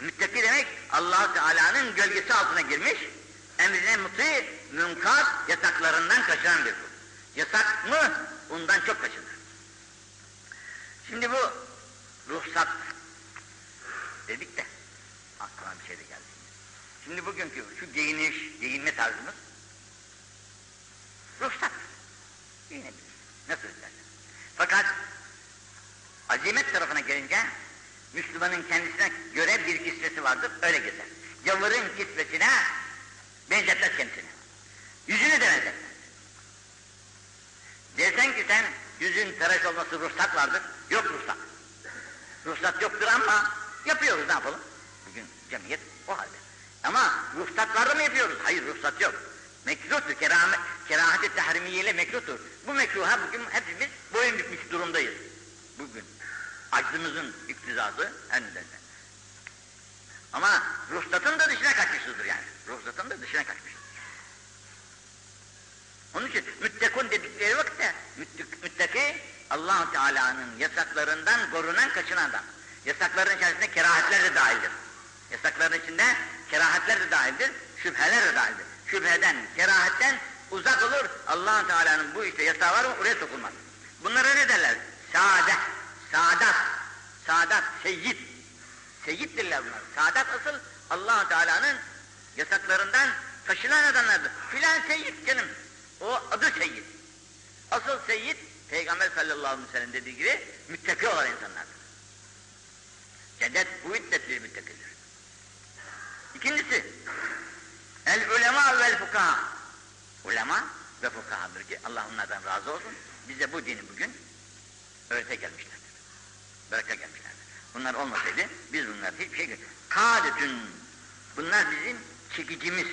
Müttaki demek allah Teala'nın gölgesi altına girmiş, emrine muti, münkat, yasaklarından kaçınan bir kul. Yasak mı? Ondan çok kaçınır. Şimdi bu ruhsat dedik de aklıma bir şey de geldi. Şimdi bugünkü şu giyiniş, giyinme tarzımız ruhsat. Giyinebilir. Nasıl istersen. Fakat azimet tarafına gelince Müslümanın kendisine göre bir kisvesi vardır, öyle gezer. Gavurun kisvesine benzetmez kendisini. Yüzünü de benzetmez. Dersen ki sen yüzün tıraş olması ruhsat vardır, yok ruhsat. Ruhsat yoktur ama yapıyoruz ne yapalım? Bugün cemiyet o halde. Ama ruhsat var mı yapıyoruz? Hayır ruhsat yok. Mekruhtur, keramet, kerahati tahrimiyeyle mekruhtur. Bu mekruha bugün hepimiz boyun bükmüş durumdayız. Bugün. Aczımızın iktizası en önemli. Ama ruhsatın da dışına kaçmışızdır yani. Ruhsatın da dışına kaçmışızdır. Onun için müttekun dedikleri vakitte mütteki allah Teala'nın yasaklarından korunan kaçınan adam. Yasakların içerisinde kerahatler de dahildir. Yasakların içinde kerahatler de dahildir, şüpheler de dahildir. Şüpheden, kerahatten uzak olur. allah Teala'nın bu işte yasağı var mı oraya sokulmaz. Bunlara ne derler? Saadet, saadat, saadat, seyyid. Seyyiddirler bunlar. Saadat asıl allah Teala'nın yasaklarından taşınan adamlardır. Filan seyyid canım. O adı seyyid. Asıl seyyid Peygamber sallallahu aleyhi ve sellem dediği gibi müttaki olan insanlardır. Cennet bu iddetli müttakidir. İkincisi, el ulema vel fukaha. Ulema ve fukahadır ki Allah onlardan razı olsun. Bize bu dini bugün öğrete gelmişlerdir. Bıraka gelmişlerdir. Bunlar olmasaydı biz bunlar hiçbir şey Kadetün. Bunlar bizim çekicimiz.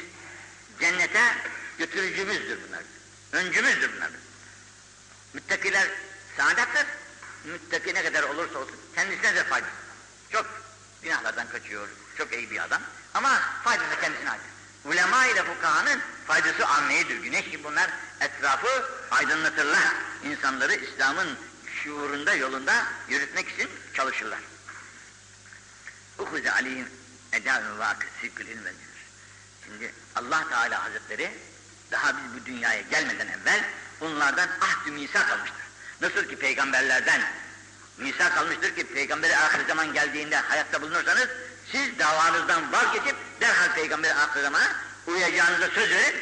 Cennete götürücümüzdür bunlar. Öncümüzdür bunlar. Müttakiler saadattır. Müttaki ne kadar olursa olsun kendisine de faydası. Çok günahlardan kaçıyor, çok iyi bir adam ama faydası kendisine ait. Ulema ile fukahanın faydası ammeyedir. Güneş gibi bunlar etrafı aydınlatırlar. İnsanları İslam'ın şuurunda, yolunda yürütmek için çalışırlar. Uhuze aleyhim edâ-ı vâkı ilmel Şimdi Allah Teala Hazretleri daha biz bu dünyaya gelmeden evvel onlardan ahd-ı misak almıştır. Nasıl ki peygamberlerden misak almıştır ki peygamberi ahir zaman geldiğinde hayatta bulunursanız siz davanızdan vazgeçip derhal peygamberi ahir zamana uyacağınıza söz verin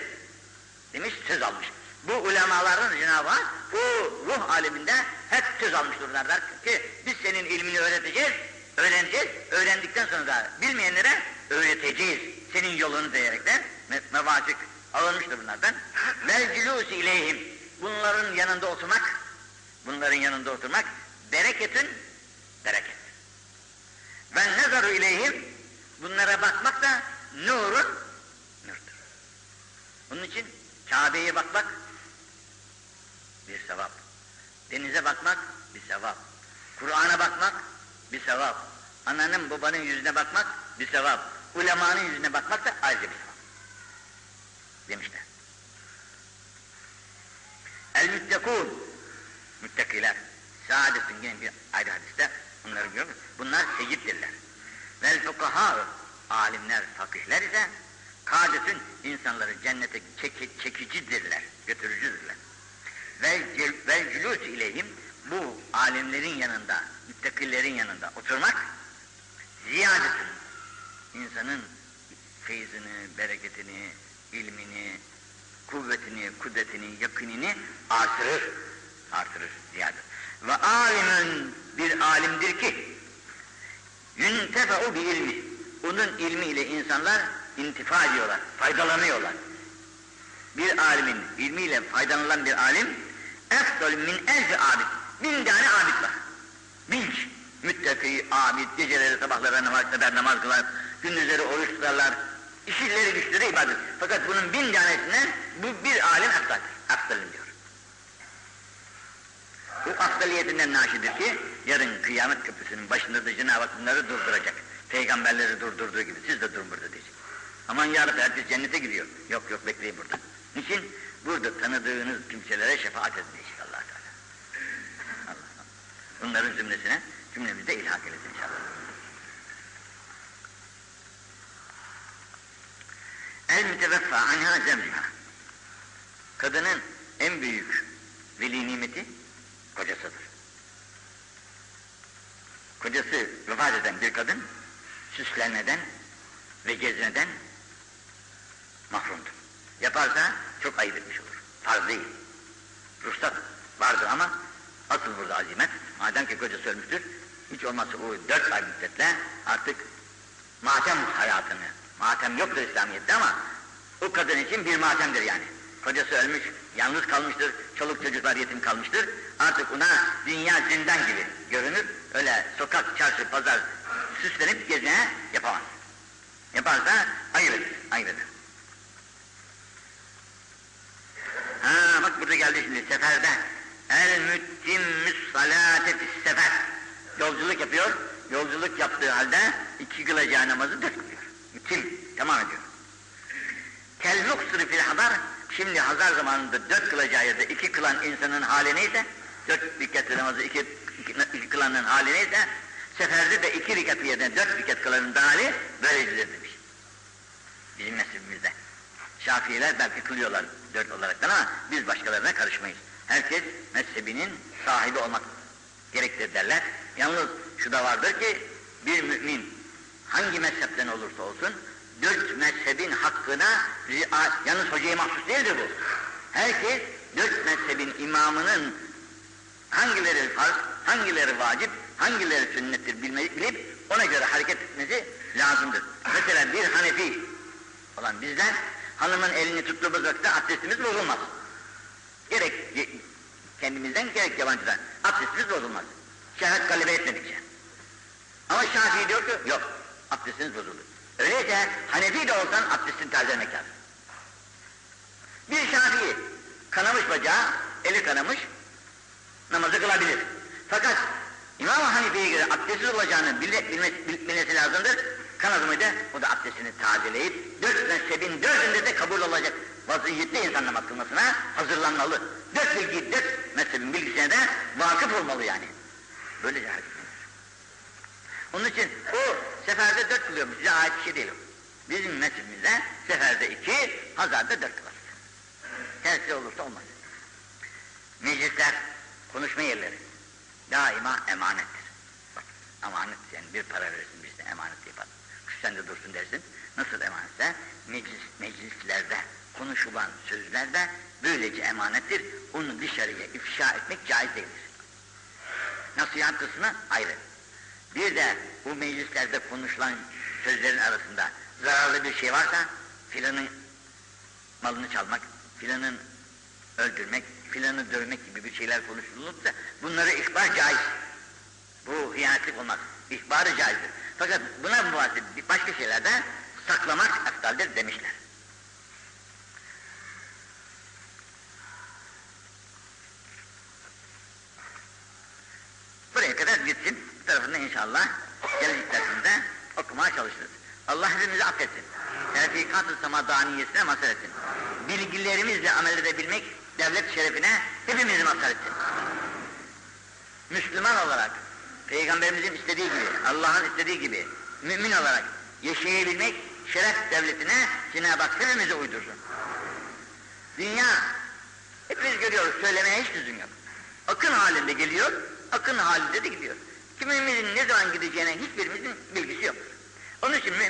demiş söz almış. Bu ulemaların Cenab-ı bu ruh aleminde hep söz almıştırlar ki biz senin ilmini öğreteceğiz, öğreneceğiz, öğrendikten sonra da bilmeyenlere öğreteceğiz senin yolunu diyerekten me mevacık alınmıştır bunlardan. Vel cülûs ileyhim bunların yanında oturmak, bunların yanında oturmak bereketün bereket. Ve nezaru ileyhim bunlara bakmak da nurun nurdur. Bunun için Kabe'ye bakmak bir sevap. Denize bakmak bir sevap. Kur'an'a bakmak bir sevap. Ananın babanın yüzüne bakmak bir sevap. Ulemanın yüzüne bakmak da ayrıca bir sevap. Demişler. El müttekûn. Müttakiler. Saadetün yine bir ayrı hadiste bunları görüyoruz. Bunlar seyyiddirler. Vel fukaha alimler, fakihler ise kadetün insanları cennete çeki, çekicidirler, götürücüdürler. Ve vel cülûs ileyhim bu alimlerin yanında, müttakillerin yanında oturmak ziyadetün insanın feyzini, bereketini, ilmini, kuvvetini, kudretini, yakınini artırır. Artırır ziyade. Ve alimin bir alimdir ki yüntefe'u bi ilmi. Onun ilmiyle insanlar intifa ediyorlar, faydalanıyorlar. Bir alimin ilmiyle faydalanılan bir alim efdal min elfi abid. Bin tane abid var. Bin. Müttaki, abid, geceleri sabahlara namaz kadar namaz kılar, gündüzleri oruç tutarlar, işleri güçleri ibadet. Fakat bunun bin tanesinden bu bir alim eftaldir. Eftalim diyor. Bu aftaliyetinden naşidir ki yarın kıyamet köprüsünün başında da Cenab-ı Hak bunları durduracak. Peygamberleri durdurduğu gibi siz de durun burada diyecek. Aman yarın herkes cennete gidiyor. Yok yok bekleyin burada. Niçin? Burada tanıdığınız kimselere şefaat edin diyecek allah Teala. Allah. Bunların zümresine cümlemizde ilhak eylesin inşallah. El müteveffa anha zemciha. Kadının en büyük veli nimeti kocasıdır. Kocası vefat eden bir kadın süslenmeden ve gezmeden mahrumdur. Yaparsa çok ayıp etmiş olur. Farz değil. Ruhsat vardır ama asıl burada azimet. Madem ki kocası ölmüştür, hiç olmazsa o dört ay müddetle artık matem hayatını, matem yoktur İslamiyet'te ama o kadın için bir matemdir yani. Kocası ölmüş, yalnız kalmıştır, çoluk çocuklar yetim kalmıştır. Artık ona dünya zindan gibi görünür. Öyle sokak, çarşı, pazar süslenip gezmeye yapamaz. Yaparsa ayırt, ayırt. Ha bak burada geldi şimdi seferde. El müttimmüs salate fis sefer. Yolculuk yapıyor. Yolculuk yaptığı halde iki kılacağı namazı dört Müttim, tamam ediyor. Kel muksırı fil hadar. Şimdi hazar zamanında dört kılacağı yerde iki kılan insanın hali neyse, dört rekat namazı iki, iki, iki kılanın hali neyse, seferde de iki rekat yerine dört rekat kılanın da hali böyledir demiş. Bizim neslimizde. Şafiiler belki kılıyorlar dört olarak ama biz başkalarına karışmayız. Herkes mezhebinin sahibi olmak gerektir derler. Yalnız şu da vardır ki bir mümin hangi mezhepten olursa olsun dört mezhebin hakkına yalnız hocaya mahsus değildir bu. Herkes dört mezhebin imamının hangileri farz, hangileri vacip, hangileri sünnettir bilip ona göre hareket etmesi lazımdır. Mesela bir Hanefi olan bizler hanımın elini tuttuğumuz vakitte abdestimiz bozulmaz. Gerek kendimizden gerek yabancıdan abdestimiz bozulmaz. Şehvet galebe etmedikçe. Ama Şafii diyor ki yok abdestiniz bozuldu. Öyleyse Hanefi de olsan abdestini tazemek lazım. Bir Şafii kanamış bacağı, eli kanamış, namazı kılabilir. Fakat İmam Hanefi'ye göre abdestsiz olacağını bilmesi, bilmesi lazımdır. Kanadı mıydı? O da abdestini tazeleyip dört mezhebin dördünde de kabul olacak vaziyette insan namaz kılmasına hazırlanmalı. Dört bilgi, dört mezhebin bilgisine de vakıf olmalı yani. Böylece hareket. Onun için o seferde dört kılıyormuş, size ait bir şey değil o. Bizim mezhebimizde seferde iki, hazarda dört kılarız. Tersi olursa olmaz. Meclisler, konuşma yerleri daima emanettir. Bak, emanet yani bir para verirsin birisine emanet yapar. Kuş sende dursun dersin. Nasıl emanetse meclis, meclislerde konuşulan sözlerde böylece emanettir. Onu dışarıya ifşa etmek caiz değildir. Nasihat kısmı ayrı. Bir de bu meclislerde konuşulan sözlerin arasında zararlı bir şey varsa filanın malını çalmak, filanın öldürmek, filanı dövmek gibi bir şeyler konuşulursa bunları ihbar caiz. Bu hıyanetlik olmaz. İhbarı caizdir. Fakat buna muvazip başka şeylerde saklamak aftaldir demişler. Buraya kadar gitsin yapmaya çalışırız. Allah hepimizi affetsin. Tefikat-ı samadaniyesine mazhar etsin. Bilgilerimizle amel edebilmek devlet şerefine hepimizi mazhar etsin. Müslüman olarak, Peygamberimizin istediği gibi, Allah'ın istediği gibi, mümin olarak yaşayabilmek şeref devletine Cenab-ı Hak hepimizi uydursun. Dünya, hepimiz görüyoruz, söylemeye hiç lüzum yok. Akın halinde geliyor, akın halinde de gidiyor. Kimimizin ne zaman gideceğine hiçbirimizin bilgisi yok. Onun için